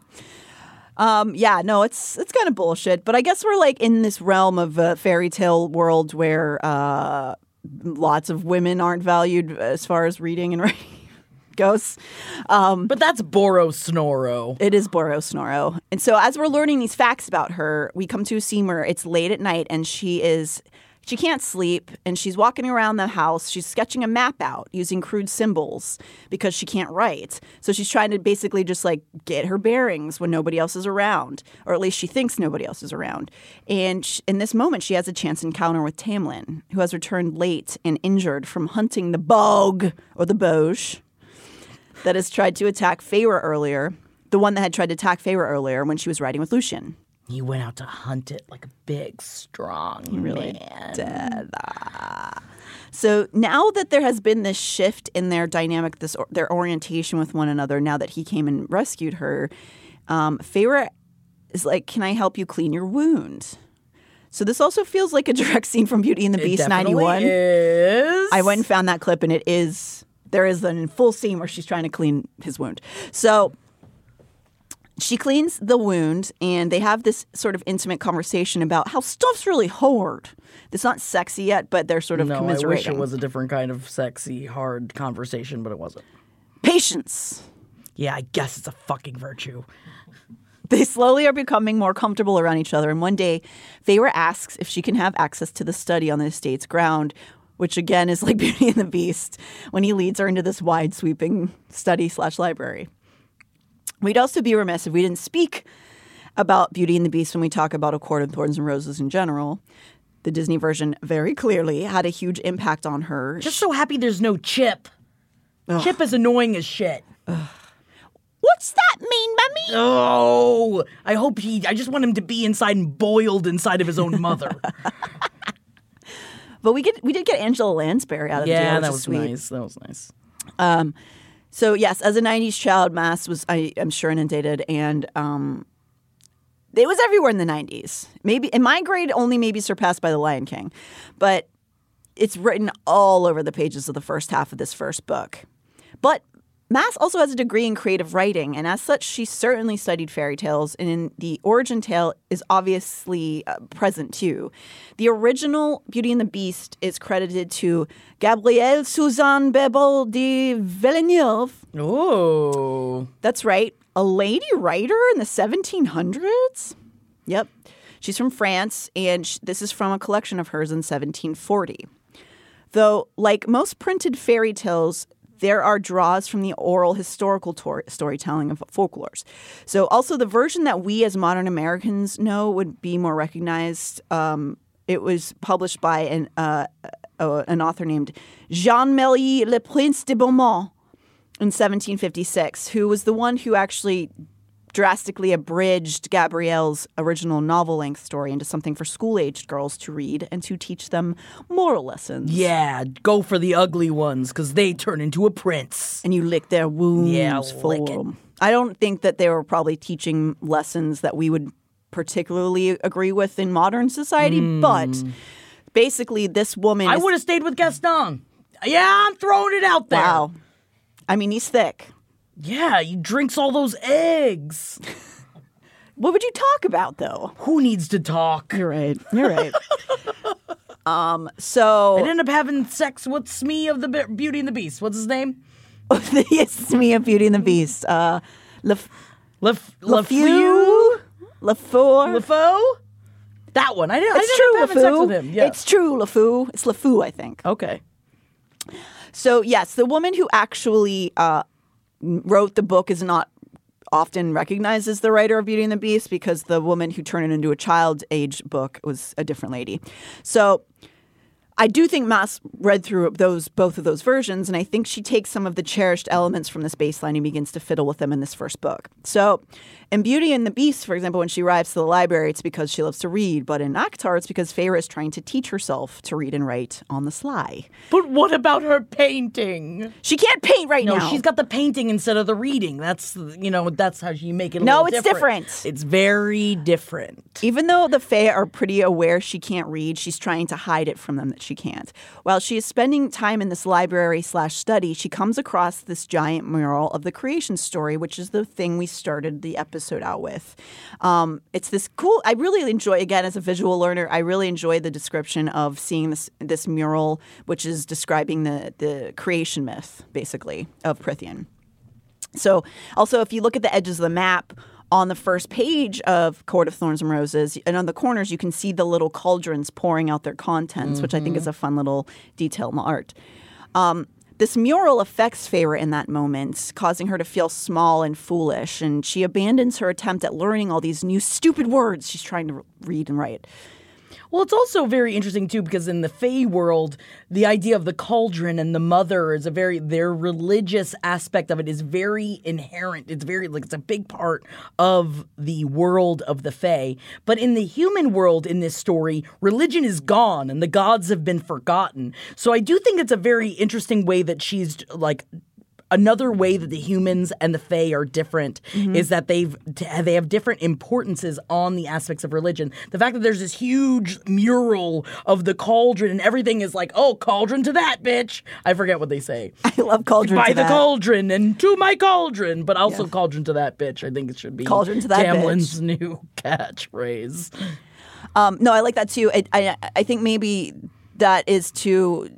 Um, yeah, no, it's it's kind of bullshit. But I guess we're like in this realm of a fairy tale world where uh, lots of women aren't valued as far as reading and writing goes. Um, but that's Boro Snoro. It is Boro Snoro. And so as we're learning these facts about her, we come to a scene where it's late at night and she is she can't sleep and she's walking around the house. She's sketching a map out using crude symbols because she can't write. So she's trying to basically just like get her bearings when nobody else is around, or at least she thinks nobody else is around. And sh in this moment, she has a chance encounter with Tamlin, who has returned late and injured from hunting the bog or the boge that has tried to attack Feyre earlier, the one that had tried to attack Feyre earlier when she was riding with Lucien. He went out to hunt it like a big, strong he really man. did. So now that there has been this shift in their dynamic, this their orientation with one another, now that he came and rescued her, um, Feyre is like, "Can I help you clean your wound?" So this also feels like a [laughs] direct scene from Beauty and the Beast definitely '91. is. I went and found that clip, and it is there is a full scene where she's trying to clean his wound. So she cleans the wound, and they have this sort of intimate conversation about how stuff's really hard. It's not sexy yet, but they're sort of no, I wish it was a different kind of sexy, hard conversation, but it wasn't. Patience. Yeah, I guess it's a fucking virtue. They slowly are becoming more comfortable around each other. And one day, Feyre asks if she can have access to the study on the estate's ground, which again is like [laughs] Beauty and the Beast when he leads her into this wide sweeping study slash library. We'd also be remiss if we didn't speak about Beauty and the Beast when we talk about A Court of Thorns and Roses in general. The Disney version very clearly had a huge impact on her. Just so happy there's no Chip. Chip is annoying as shit. What's that mean, Mummy? Oh, I hope he. I just want him to be inside and boiled inside of his own mother. [laughs] But we get we did get Angela Lansbury out of the deal. yeah, which was sweet. nice. That was nice. Um, so yes, as a '90s child, Maas was I, I'm sure inundated, and um, it was everywhere in the '90s. Maybe in my grade, only maybe surpassed by The Lion King, but it's written all over the pages of the first half of this first book. But Maas also has a degree in creative writing, and as such, she certainly studied fairy tales, and in the origin tale is obviously uh, present too. The original Beauty and the Beast is credited to Gabrielle Suzanne Barbot de Villeneuve. Oh, That's right, a lady writer in the 1700s. Yep, she's from France, and sh- this is from a collection of hers in 1740. Though, like most printed fairy tales, there are draws from the oral historical tor- storytelling of folklores. So, also the version that we as modern Americans know would be more recognized. Um, it was published by an uh, uh, an author named Jean Marie Le Prince de Beaumont in 1756, who was the one who actually drastically abridged Gabrielle's original novel length story into something for school aged girls to read and to teach them moral lessons. yeah. Go for the ugly ones because they turn into a prince. And you lick their wounds Yeah, for lick them. I don't think that they were probably teaching lessons that we would particularly agree with in modern society, hmm. but basically, this woman. I is- would have stayed with Gaston. Yeah, I'm throwing it out there. Wow. I mean, he's thick. Yeah, he drinks all those eggs. [laughs] What would you talk about though? Who needs to talk? You're right. You're right. [laughs] um. So I ended up having sex with Smee of the Be- Beauty and the Beast. What's his name? [laughs] yes, it's me of Beauty and the Beast. Uh, Lef- Lef- Lefew, Lefour. LeFou? That one. I didn't. It's I true, ended up having sex LeFou. with him. Yeah. It's true, LeFou. It's LeFou, I think. okay. So yes, the woman who actually uh, wrote the book is not often recognized as the writer of Beauty and the Beast because the woman who turned it into a child age book was a different lady. So I do think Maas read through those both of those versions, and I think she takes some of the cherished elements from this baseline and begins to fiddle with them in this first book. So in Beauty and the Beast, for example, when she arrives to the library, it's because she loves to read, but in ACOTAR, it's because Feyre is trying to teach herself to read and write on the sly. But what about her painting? She can't paint right No, now. she's got the painting instead of the reading. That's you know that's how you make it. A No, it's different. It's very different. Even though the Fae are pretty aware she can't read, she's trying to hide it from them that she can't. While she is spending time in this library slash study, she comes across this giant mural of the creation story, which is the thing we started the episode out with. Um, it's this cool. I really enjoy again as a visual learner. I really enjoy the description of seeing this this mural, which is describing the the creation myth, basically of Prythian. So, also, if you look at the edges of the map on the first page of Court of Thorns and Roses, and on the corners, you can see the little cauldrons pouring out their contents, which I think is a fun little detail in the art. Um, this mural affects Feyre in that moment, causing her to feel small and foolish, and she abandons her attempt at learning all these new stupid words she's trying to read and write. Well, it's also very interesting too because in the Fae world, the idea of the cauldron and the mother is a very their religious aspect of it is very inherent. It's very like it's a big part of the world of the Fae. But in the human world in this story, religion is gone and the gods have been forgotten. So I do think it's a very interesting way that she's like another way that the humans and the Fae are different is that they've they have different importances on the aspects of religion. The fact that there's this huge mural of the cauldron and everything is like, oh, cauldron to that bitch. I forget what they say. [laughs] I love cauldron By to the that. cauldron and to my cauldron, but also cauldron to that bitch. I think it should be Cauldron to that Tamlin's [laughs] new catchphrase. Um, no, I like that too. I, I I think maybe that is to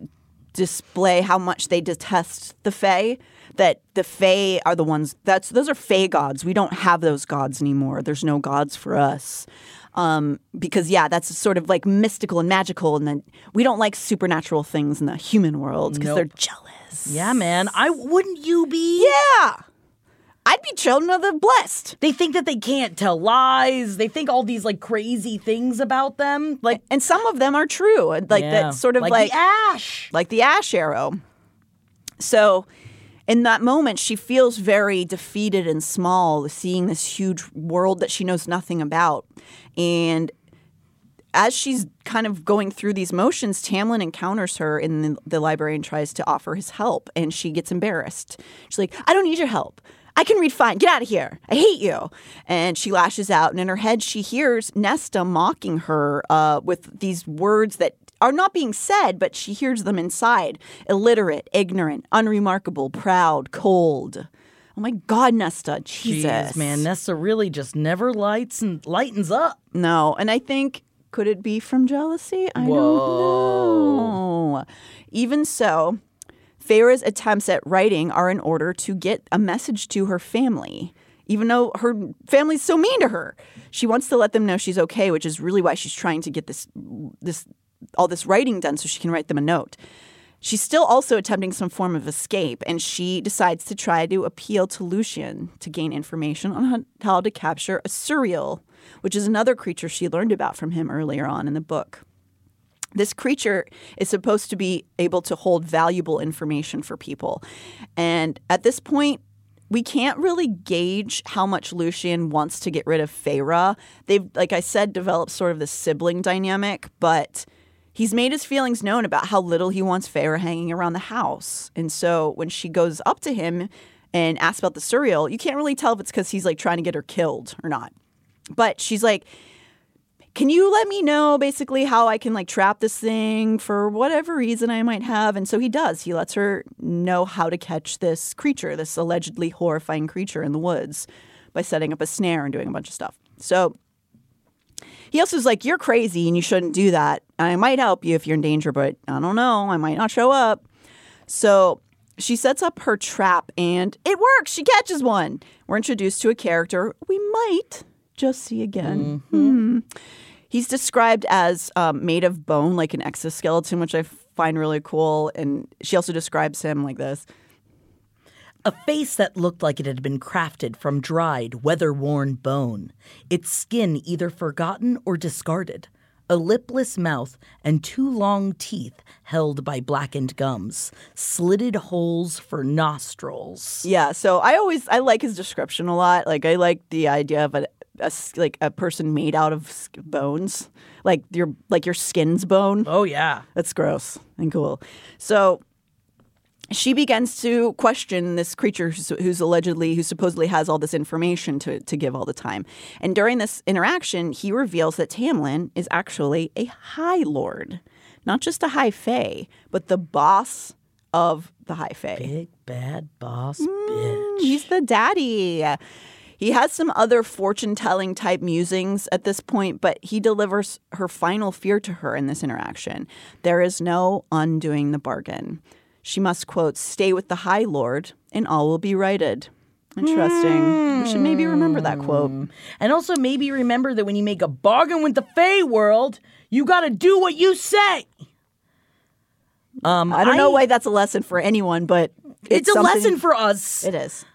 display how much they detest the Fae. That the Fae are the ones that's those are Fae gods. We don't have those gods anymore. There's no gods for us. Um, because yeah, that's sort of like mystical and magical, and then we don't like supernatural things in the human world because they're jealous. Yeah, man. I wouldn't you be? Yeah, I'd be children of the blessed. They think that they can't tell lies. They think all these like crazy things about them. Like And some of them are true. and, Like Yeah. that's sort of Like like, the ash. like the ash arrow. So, in that moment, she feels very defeated and small, seeing this huge world that she knows nothing about. And as she's kind of going through these motions, Tamlin encounters her in the, the library and tries to offer his help, and she gets embarrassed. She's like, "I don't need your help. I can read fine. Get out of here. I hate you." And she lashes out, and in her head, she hears Nesta mocking her uh, with these words that are not being said, but she hears them inside: illiterate, ignorant, unremarkable, proud, cold. Oh my God, Nesta, Jesus, Jeez, man, Nessa really just never lights and lightens up. no, and I think could it be from jealousy? I don't know. Even so, Feyre's attempts at writing are in order to get a message to her family. Even though her family's so mean to her, she wants to let them know she's okay, which is really why she's trying to get this this all this writing done so she can write them a note. She's still also attempting some form of escape, and she decides to try to appeal to Lucien to gain information on how, to capture a Suriel, which is another creature she learned about from him earlier on in the book. This creature is supposed to be able to hold valuable information for people. And at this point, we can't really gauge how much Lucien wants to get rid of Feyre. They've, like I said, developed sort of this sibling dynamic, but he's made his feelings known about how little he wants Feyre hanging around the house. And so when she goes up to him and asks about the Suriel, you can't really tell if it's because he's like trying to get her killed or not. But she's like, can you let me know basically how I can like trap this thing for whatever reason I might have? And so he does. He lets her know how to catch this creature, this allegedly horrifying creature in the woods by setting up a snare and doing a bunch of stuff. So he also is like, You're crazy and you shouldn't do that. I might help you if you're in danger, but I don't know. I might not show up. So she sets up her trap and it works. She catches one. We're introduced to a character we might just see again. Hmm. He's described as um, made of bone, like an exoskeleton, which I find really cool. And she also describes him like this. A face that looked like it had been crafted from dried, weather worn bone, its skin either forgotten or discarded, a lipless mouth, and two long teeth held by blackened gums, slitted holes for nostrils. Yeah, so I always I like his description a lot. Like I like the idea of a like a person made out of bones, like your like your skin's bone. Oh, yeah. That's gross and cool. So she begins to question this creature who's, who's allegedly, who supposedly has all this information to, to give all the time. And during this interaction, he reveals that Tamlin is actually a High Lord, not just a High Fae, but the boss of the High Fae. Big bad boss Mm, bitch. He's the daddy. He has some other fortune telling type musings at this point, but he delivers her final fear to her in this interaction. There is no undoing the bargain. She must, quote, stay with the High Lord and all will be righted. Interesting. We should maybe remember that quote. And also maybe remember that when you make a bargain with the Fae world, you gotta do what you say. Um, I don't know why that's a lesson for anyone, but It's, a lesson for us. It is.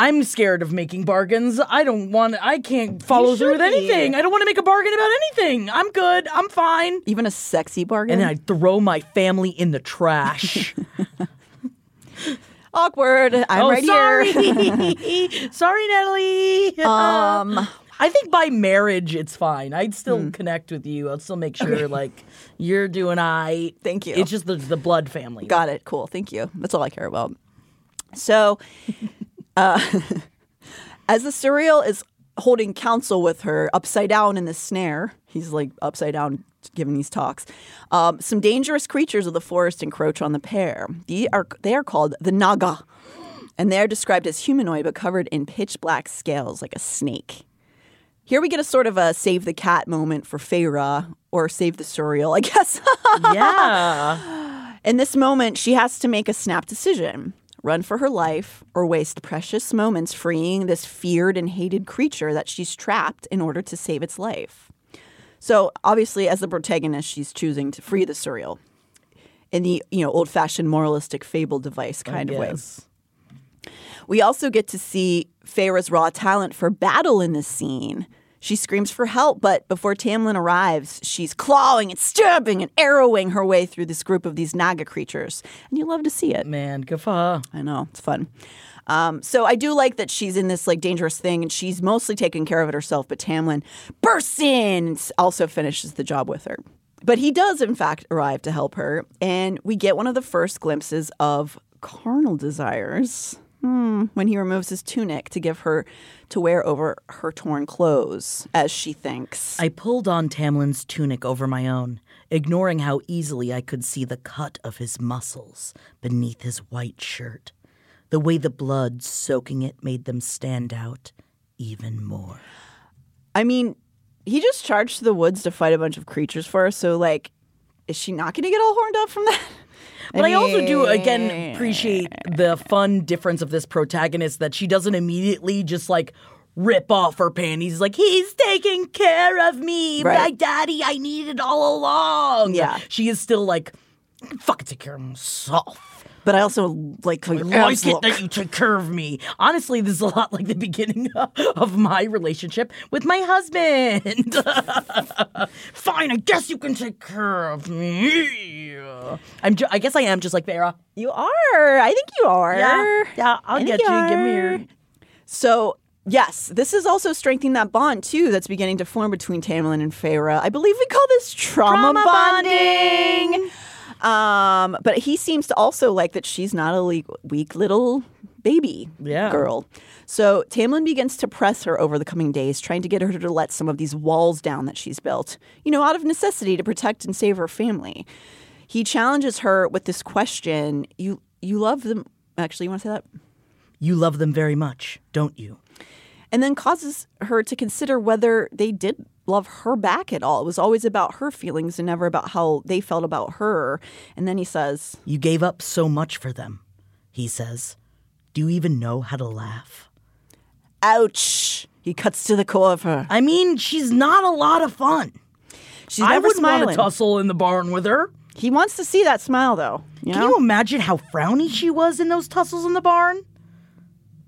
I'm scared of making bargains. I don't want. I can't follow through with anything. I don't want to make a bargain about anything. I'm good. I'm fine. Even a sexy bargain. And I throw my family in the trash. [laughs] Awkward. I'm oh, right sorry. here. sorry, [laughs] [laughs] Sorry, Natalie. Um, I think by marriage it's fine. I'd still Hmm. connect with you. I'd still make sure like you're doing I. Thank you. It's just the the blood family. Got it. Cool. Thank you. That's all I care about. So, uh, [laughs] as the Suriel is holding counsel with her upside down in the snare, he's like upside down giving these talks. Um, some dangerous creatures of the forest encroach on the pair. They are they are called the Naga, and they are described as humanoid but covered in pitch black scales like a snake. Here we get a sort of a save the cat moment for Feyre, or save the Suriel, [laughs] I guess. Yeah. In this moment, she has to make a snap decision run for her life or waste precious moments freeing this feared and hated creature that she's trapped in order to save its life. So, obviously, as the protagonist, she's choosing to free the Suriel in the you know old-fashioned moralistic fable device kind of way. We also get to see Feyre's raw talent for battle in this scene. She screams for help, but before Tamlin arrives, she's clawing and stabbing and arrowing her way through this group of these Naga creatures. And you love to see it. Man, her. I know, it's fun. Um, so I do like that she's in this like dangerous thing and she's mostly taking care of it herself, but Tamlin bursts in and also finishes the job with her. But he does, in fact, arrive to help her, and we get one of the first glimpses of carnal desires hmm, when he removes his tunic to give her to wear over her torn clothes, as she thinks. I pulled on Tamlin's tunic over my own, ignoring how easily I could see the cut of his muscles beneath his white shirt. The way the blood soaking it made them stand out even more. I mean, he just charged to the woods to fight a bunch of creatures for her, so like, is she not going to get all horned up from that? [laughs] But I also do again appreciate the fun difference of this protagonist that she doesn't immediately just like rip off her panties like he's taking care of me, Right. my daddy. I needed all along. Yeah. she is still like fucking take care of myself. But I also like how oh, I like it look. that you take care of me. Honestly, this is a lot like the beginning [laughs] of my relationship with my husband. [laughs] Fine, I guess you can take care of me. I'm. Ju- I guess I am just like Feyre. You are. I think you are. Yeah, yeah. I'll get you. you Give me your. So yes, this is also strengthening that bond too that's beginning to form between Tamlin and Feyre. I believe we call this trauma, Trauma bonding. Um, but he seems to also like that she's not a le- weak little baby Yeah. girl. So Tamlin begins to press her over the coming days, trying to get her to let some of these walls down that she's built, you know, out of necessity to protect and save her family. He challenges her with this question You you love them actually you want to say that? You love them very much, don't you? And then causes her to consider whether they did love her back at all. It was always about her feelings and never about how they felt about her. And then he says, You gave up so much for them, he says. Do you even know how to laugh? Ouch. He cuts to the core of her. I mean, she's not a lot of fun. She's I wouldn't want smiling. to tussle in the barn with her. He wants to see that smile, though. You Can know? you imagine how frowny she was in those tussles in the barn?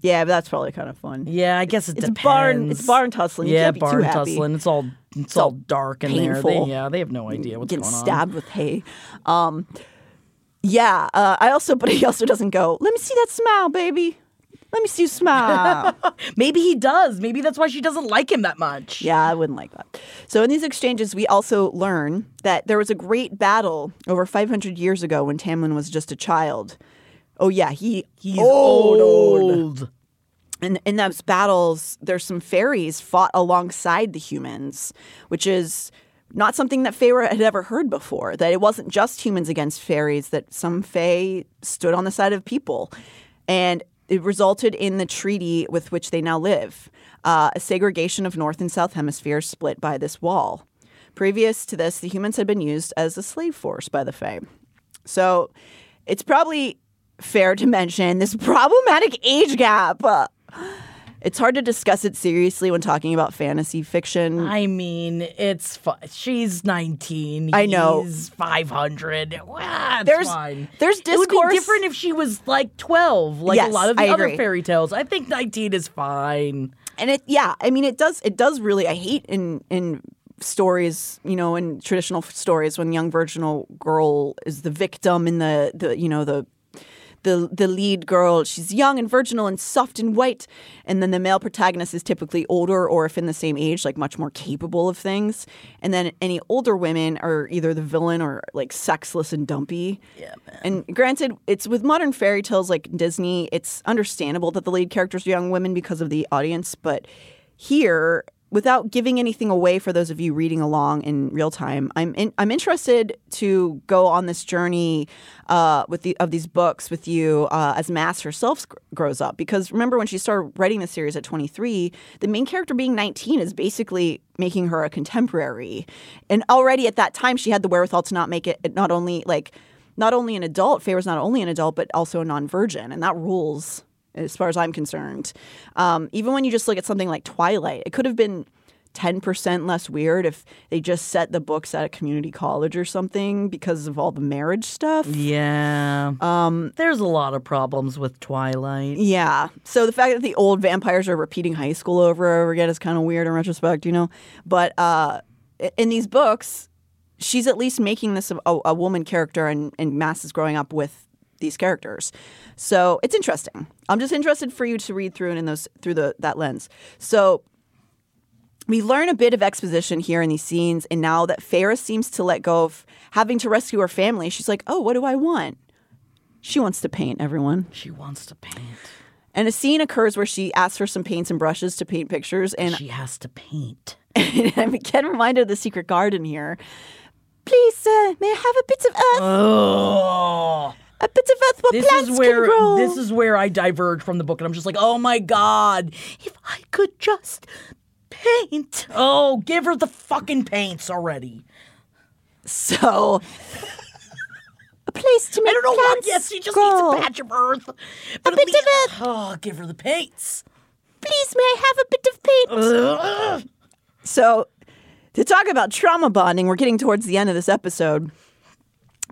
Yeah, but that's probably kind of fun. Yeah, I guess it It's depends. barn. It's barn tussling. You Yeah, barn tussling. It's all it's, all dark in there. They, yeah, they have no idea what's Getting going on. stabbed with hay. Um, yeah, uh, I also, [laughs] but he also doesn't go. Let me see that smile, baby. Let me see you smile. [laughs] Maybe he does. Maybe that's why she doesn't like him that much. Yeah, I wouldn't like that. So in these exchanges, we also learn that there was a great battle over 500 years ago when Tamlin was just a child. Oh yeah, he He's old, old. And in those battles, there's some fairies fought alongside the humans, which is not something that Feyre had ever heard before. That it wasn't just humans against fairies; that some Fae stood on the side of people, and it resulted in the treaty with which they now live, uh, a segregation of North and South hemispheres split by this wall. Previous to this, the humans had been used as a slave force by the Fae. So it's probably fair to mention this problematic age gap. It's hard to discuss it seriously when talking about fantasy fiction. I mean, it's fu- she's 19. I know. He's 500. Well, There's- fine. there's It would be discourse- different if she was like 12, like a lot of the I other agree. fairy tales. I think 19 is fine. and it yeah i mean it does it does really i hate in in stories you know in traditional stories when young virginal girl is the victim in the the you know the the the lead girl she's young and virginal and soft and white and then the male protagonist is typically older or if in the same age like much more capable of things and then any older women are either the villain or like sexless and dumpy Yeah, man. and granted, it's with modern fairy tales like Disney, it's understandable that the lead characters are young women because of the audience. But here, without giving anything away for those of you reading along in real time, I'm in, I'm interested to go on this journey uh, with the of these books with you uh, as Maas herself grows up. Because remember, when she started writing the series at 23, the main character being 19 is basically making her a contemporary, and already at that time she had the wherewithal to not make it not only like not only an adult, Feyre's not only an adult, but also a non-virgin, and that rules as far as I'm concerned. Um, even when you just look at something like Twilight, it could have been 10% less weird if they just set the books at a community college or something because of all the marriage stuff. Yeah. Um, There's a lot of problems with Twilight. Yeah. So the fact that the old vampires are repeating high school over and over again is kind of weird in retrospect, you know? But uh, in these books, she's at least making this a, a woman character, and, and Maas is growing up with these characters. So it's interesting. I'm just interested for you to read through and in those through the that lens. So we learn a bit of exposition here in these scenes, and now that Feyre seems to let go of having to rescue her family, she's like, "Oh, what do I want?" She wants to paint everyone. She wants to paint. And a scene occurs where she asks for some paints and brushes to paint pictures, and She has to paint. And I'm again reminded of the secret garden here. Please, sir, may I have a bit of earth? Oh. A bit of earth where This plants is where can grow. this is where I diverge from the book, and I'm just like, oh my god, if I could just paint. Oh, give her the fucking paints already. so a place to make I don't know why. Yes, she just grow. needs a patch of earth. A bit of earth. Oh, give her the paints. Please, may I have a bit of paint? Ugh. So, to talk about trauma bonding, we're getting towards the end of this episode.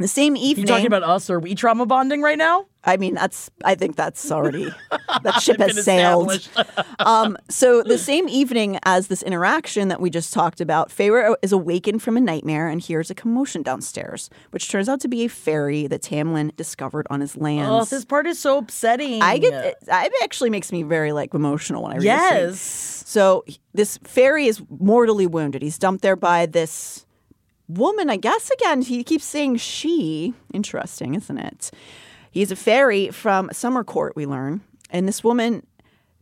The same You evening. talking about us? Are we trauma bonding right now? I mean, that's. I think that's already [laughs] that ship has sailed. [laughs] um, so the same evening as this interaction that we just talked about, Feyre is awakened from a nightmare and hears a commotion downstairs, which turns out to be a fairy that Tamlin discovered on his oh, lands. this part is so upsetting. I get it, it actually makes me very like emotional when I read this. Yes. So this fairy is mortally wounded. He's dumped there by this woman, I guess. Again, he keeps saying she. Interesting, isn't it? He's a fairy from Summer Court, we learn. and this woman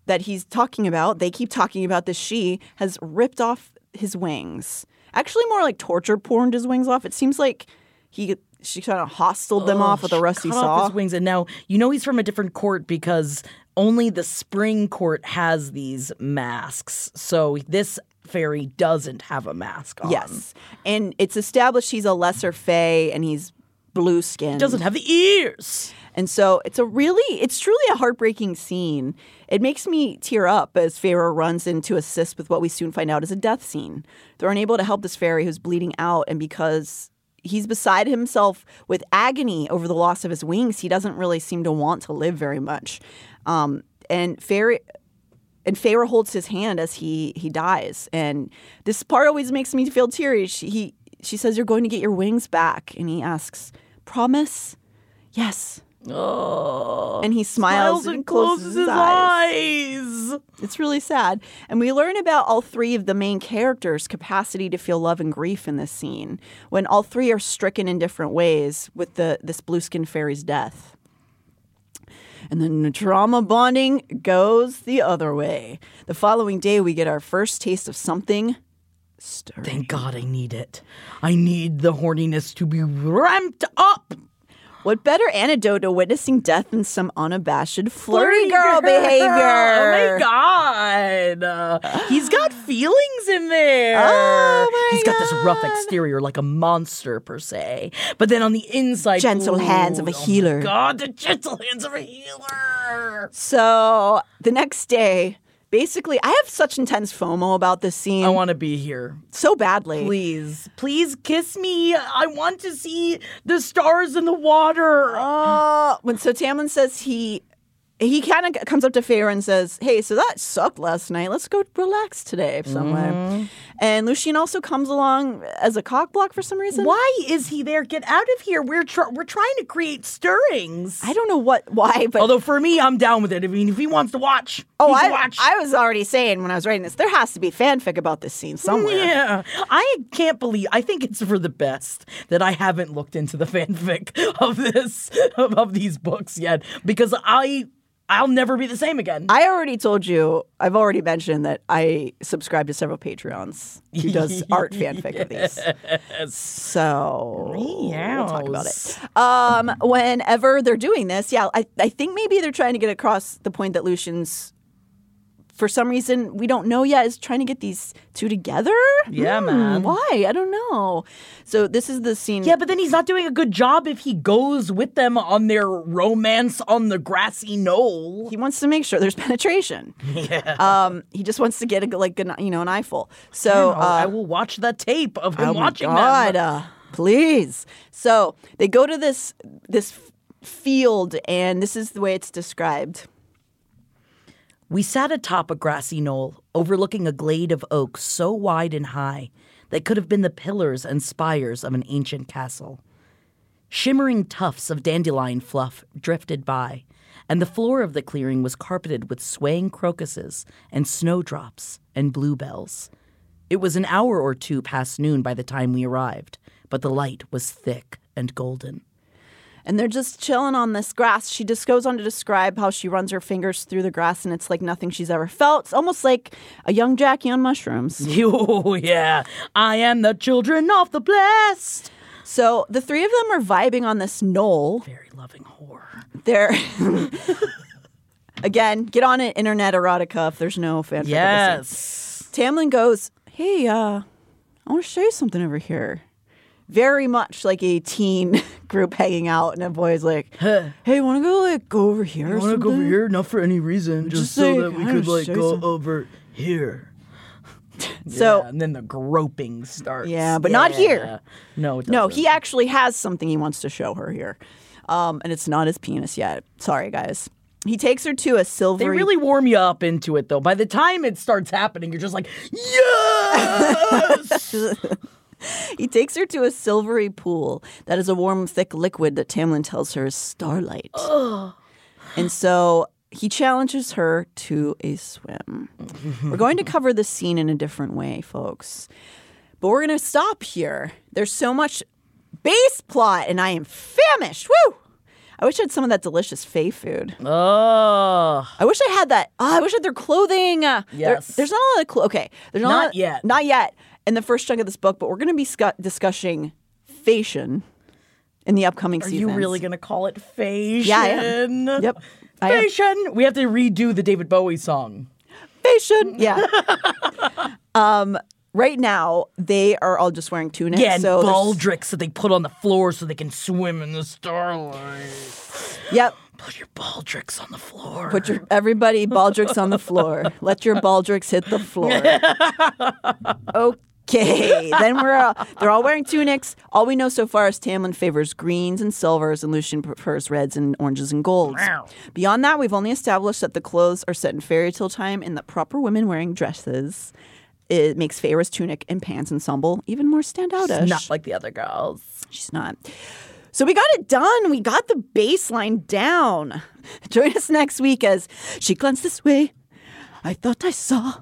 that he's talking about, they keep talking about this she has ripped off his wings. Actually, more like torture porned his wings off. It seems like he she kind of hostled them off with a rusty cut saw. off his wings, and now you know he's from a different court because only the spring court has these masks. So this fairy doesn't have a mask on. Yes, and it's established he's a lesser fae and he's blue skinned. He doesn't have the ears. And so it's a really, it's truly a heartbreaking scene. It makes me tear up as Feyre runs in to assist with what we soon find out is a death scene. They're unable to help this fairy who's bleeding out, and because he's beside himself with agony over the loss of his wings, he doesn't really seem to want to live very much. Um, and fairy. And Feyre holds his hand as he he dies, and this part always makes me feel teary. She he, she says, "You're going to get your wings back," and he asks, "Promise?" Yes. Oh, and he smiles, and closes, his eyes. It's really sad. And we learn about all three of the main characters' capacity to feel love and grief in this scene, when all three are stricken in different ways with the this blue skin fairy's death. And then the trauma bonding goes the other way. The following day, we get our first taste of something stirring. Thank God I need it. I need the horniness to be ramped up. What better antidote to witnessing death than some unabashed flirty, Flirty girl, behavior? [laughs] Oh my god. Uh, he's got feelings in there. Oh my He's got this rough exterior like a monster per se. But then on the inside Gentle ooh, hands of a oh healer. god, the gentle hands of a healer. So the next day, basically, I have such intense FOMO about this scene. I want to be here. so badly. Please, please kiss me. I want to see the stars in the water. Uh, when so Tamlin says he he kind of comes up to Feyre and says, "Hey, so that sucked last night. Let's go relax today somewhere." Mm-hmm. And Lucien also comes along as a cock block for some reason. Why is he there? Get out of here. We're tr- we're trying to create stirrings. I don't know what why, but Although for me, I'm down with it. I mean, if he wants to watch, oh, he I, watch. I was already saying when I was writing this, there has to be fanfic about this scene somewhere. Yeah, I can't believe. I think it's for the best that I haven't looked into the [laughs] fanfic of this of, of these books yet because I I'll never be the same again. I already told you, I've already mentioned that I subscribe to several Patreons who does [laughs] art fanfic of these. So we'll talk about it. Um, whenever they're doing this, yeah, I, I think maybe they're trying to get across the point that Lucien's, for some reason, we don't know yet, is trying to get these two together. Yeah, Hmm, man. Why? I don't know. So this is the scene. yeah, but then he's not doing a good job if he goes with them on their romance on the grassy knoll. He wants to make sure there's penetration. [laughs] Yeah. Um, he just wants to get a, like a, you know an eyeful. So Man, I uh, will watch the tape of him oh my watching God, them. uh, please. So they go to this this field, and this is the way it's described. We sat atop a grassy knoll, overlooking a glade of oaks so wide and high that could have been the pillars and spires of an ancient castle. Shimmering tufts of dandelion fluff drifted by, and the floor of the clearing was carpeted with swaying crocuses and snowdrops and bluebells. It was an hour or two past noon by the time we arrived, but the light was thick and golden. And they're just chilling on this grass. She just goes on to describe how she runs her fingers through the grass, and it's like nothing she's ever felt. It's almost like a young Jackie on mushrooms. [laughs] Oh, yeah. I am the children of the blessed. So the three of them are vibing on this knoll. Very loving whore. They're [laughs] again, get on it, internet erotica. If there's no fanfic. of this scene. Yes. Tamlin goes, "Hey, uh, I want to show you something over here." Very much like a teen [laughs] group hanging out, and a boy's like, [laughs] "Hey, want to go like go over here? want to go over here, not for any reason, just, Just so say, that we could like go over here. [laughs] So- Yeah, and then the groping starts. Yeah, but not here. No, it No, he actually has something he wants to show her here, um, and it's not his penis yet. Sorry, guys. He takes her to a silver. They really warm you up into it, though. By the time it starts happening, you're just like, yes. He takes her to a silvery pool that is a warm, thick liquid that Tamlin tells her is starlight. And so he challenges her to a swim. we're going to cover this scene in a different way, folks. But we're going to stop here. There's so much base plot, and I am famished. Woo! I wish I had some of that delicious Fae food. Oh, I wish I had that. Oh, I wish I had their clothing. Uh, Yes. there's not a lot of clothes. okay. There's not, Not lot- yet. Not yet. In the first chunk of this book, but we're going to be scu- discussing fashion in the upcoming season. are seasons. you really going to call it fashion? Yeah, I am. Yep. Fashion. We have to redo the David Bowie song. Fashion. [laughs] Yeah. um. Right now, they are all just wearing tunics. Yeah, and so baldrics that they put on the floor so they can swim in the starlight. Yep. Put your baldrics on the floor. Put your everybody baldrics on the floor. [laughs] Let your baldrics hit the floor. [laughs] Okay, then we're all, they're all wearing tunics. All we know so far is Tamlin favors greens and silvers, and Lucien prefers reds and oranges and golds. Beyond that, we've only established that the clothes are set in fairy tale time and that proper women wearing dresses. It makes Feyre's tunic and pants ensemble even more standoutish. Not like the other girls. She's not. So we got it done. We got the baseline down. [laughs] Join us next week as she glanced this way. I thought I saw.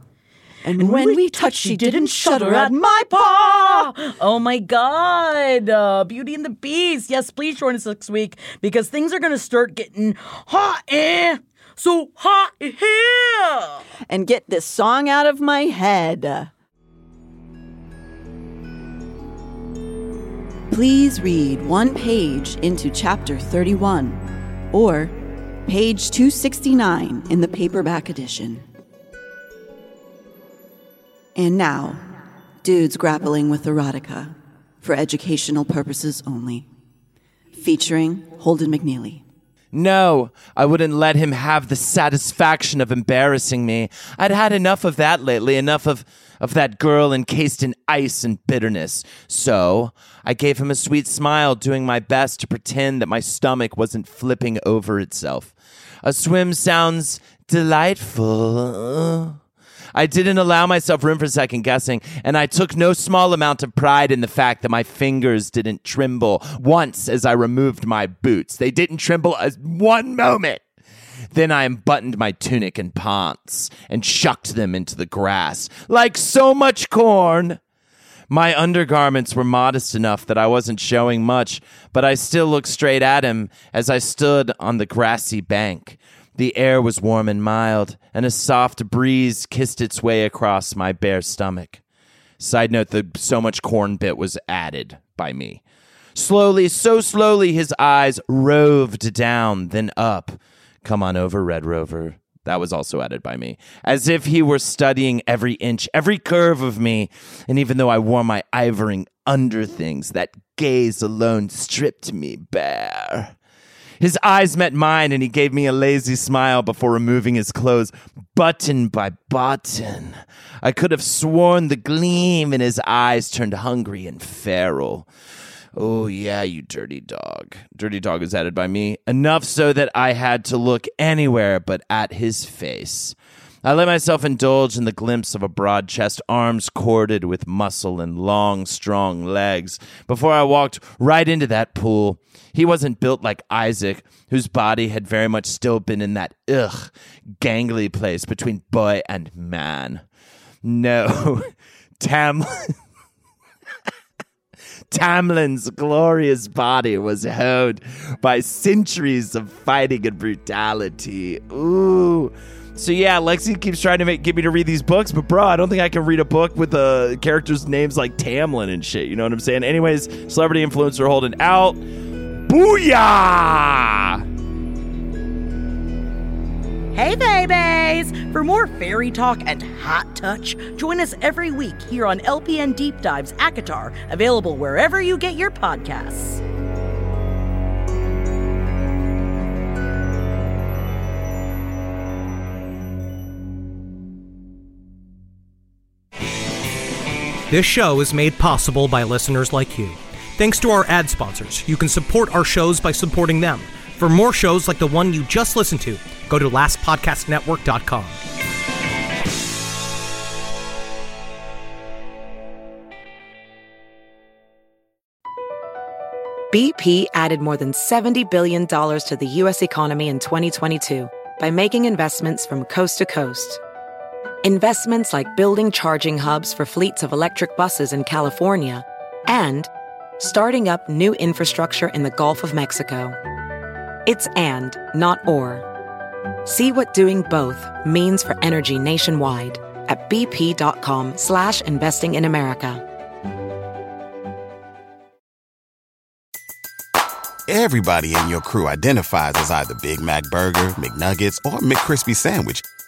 And, when we touched, she didn't shudder at my paw. Oh my God. Uh, Beauty and the Beast. Yes, please join us next week because things are going to start getting hot. Eh? So hot here. And get this song out of my head. Please read one page into chapter 31 or page 269 in the paperback edition. And now, Dudes Grappling with Erotica for educational purposes only. Featuring Holden McNeely. No, I wouldn't let him have the satisfaction of embarrassing me. I'd had enough of that lately, enough of, of that girl encased in ice and bitterness. So I gave him a sweet smile, doing my best to pretend that my stomach wasn't flipping over itself. A swim sounds delightful. I didn't allow myself room for second guessing, and I took no small amount of pride in the fact that my fingers didn't tremble once as I removed my boots. They didn't tremble as one moment. Then I unbuttoned my tunic and pants and shucked them into the grass like so much corn. My undergarments were modest enough that I wasn't showing much, but I still looked straight at him as I stood on the grassy bank. The air was warm and mild, and a soft breeze kissed its way across my bare stomach. Side note the so much corn bit was added by me. Slowly, so slowly, his eyes roved down, then up. Come on over, Red Rover. That was also added by me. As if he were studying every inch, every curve of me. And even though I wore my ivoring underthings, that gaze alone stripped me bare. His eyes met mine, and he gave me a lazy smile before removing his clothes, button by button. I could have sworn the gleam in his eyes turned hungry and feral. Oh, yeah, you dirty dog. Dirty dog is added by me, enough so that I had to look anywhere but at his face. I let myself indulge in the glimpse of a broad chest, arms corded with muscle and long, strong legs before I walked right into that pool. He wasn't built like Isaac, whose body had very much still been in that ugh, gangly place between boy and man. No, [laughs] Tam. [laughs] Tamlin's glorious body was held by centuries of fighting and brutality. Ooh. So yeah, Lexi keeps trying to make get me to read these books, but bro, I don't think I can read a book with uh, characters' names like Tamlin and shit. You know what I'm saying? Anyways, celebrity influencer holding out. Booyah! Hey, babies! For more fairy talk and hot touch, join us every week here on LPN Deep Dives ACOTAR, available wherever you get your podcasts. This show is made possible by listeners like you. Thanks to our ad sponsors, you can support our shows by supporting them. For more shows like the one you just listened to, go to lastpodcastnetwork.com. BP added more than $70 billion to the U.S. economy in 2022 by making investments from coast to coast. Investments like building charging hubs for fleets of electric buses in California and starting up new infrastructure in the Gulf of Mexico. It's and, not or. See what doing both means for energy nationwide at bp.com slash investing in America. Everybody in your crew identifies as either Big Mac Burger, McNuggets, or McCrispy Sandwich.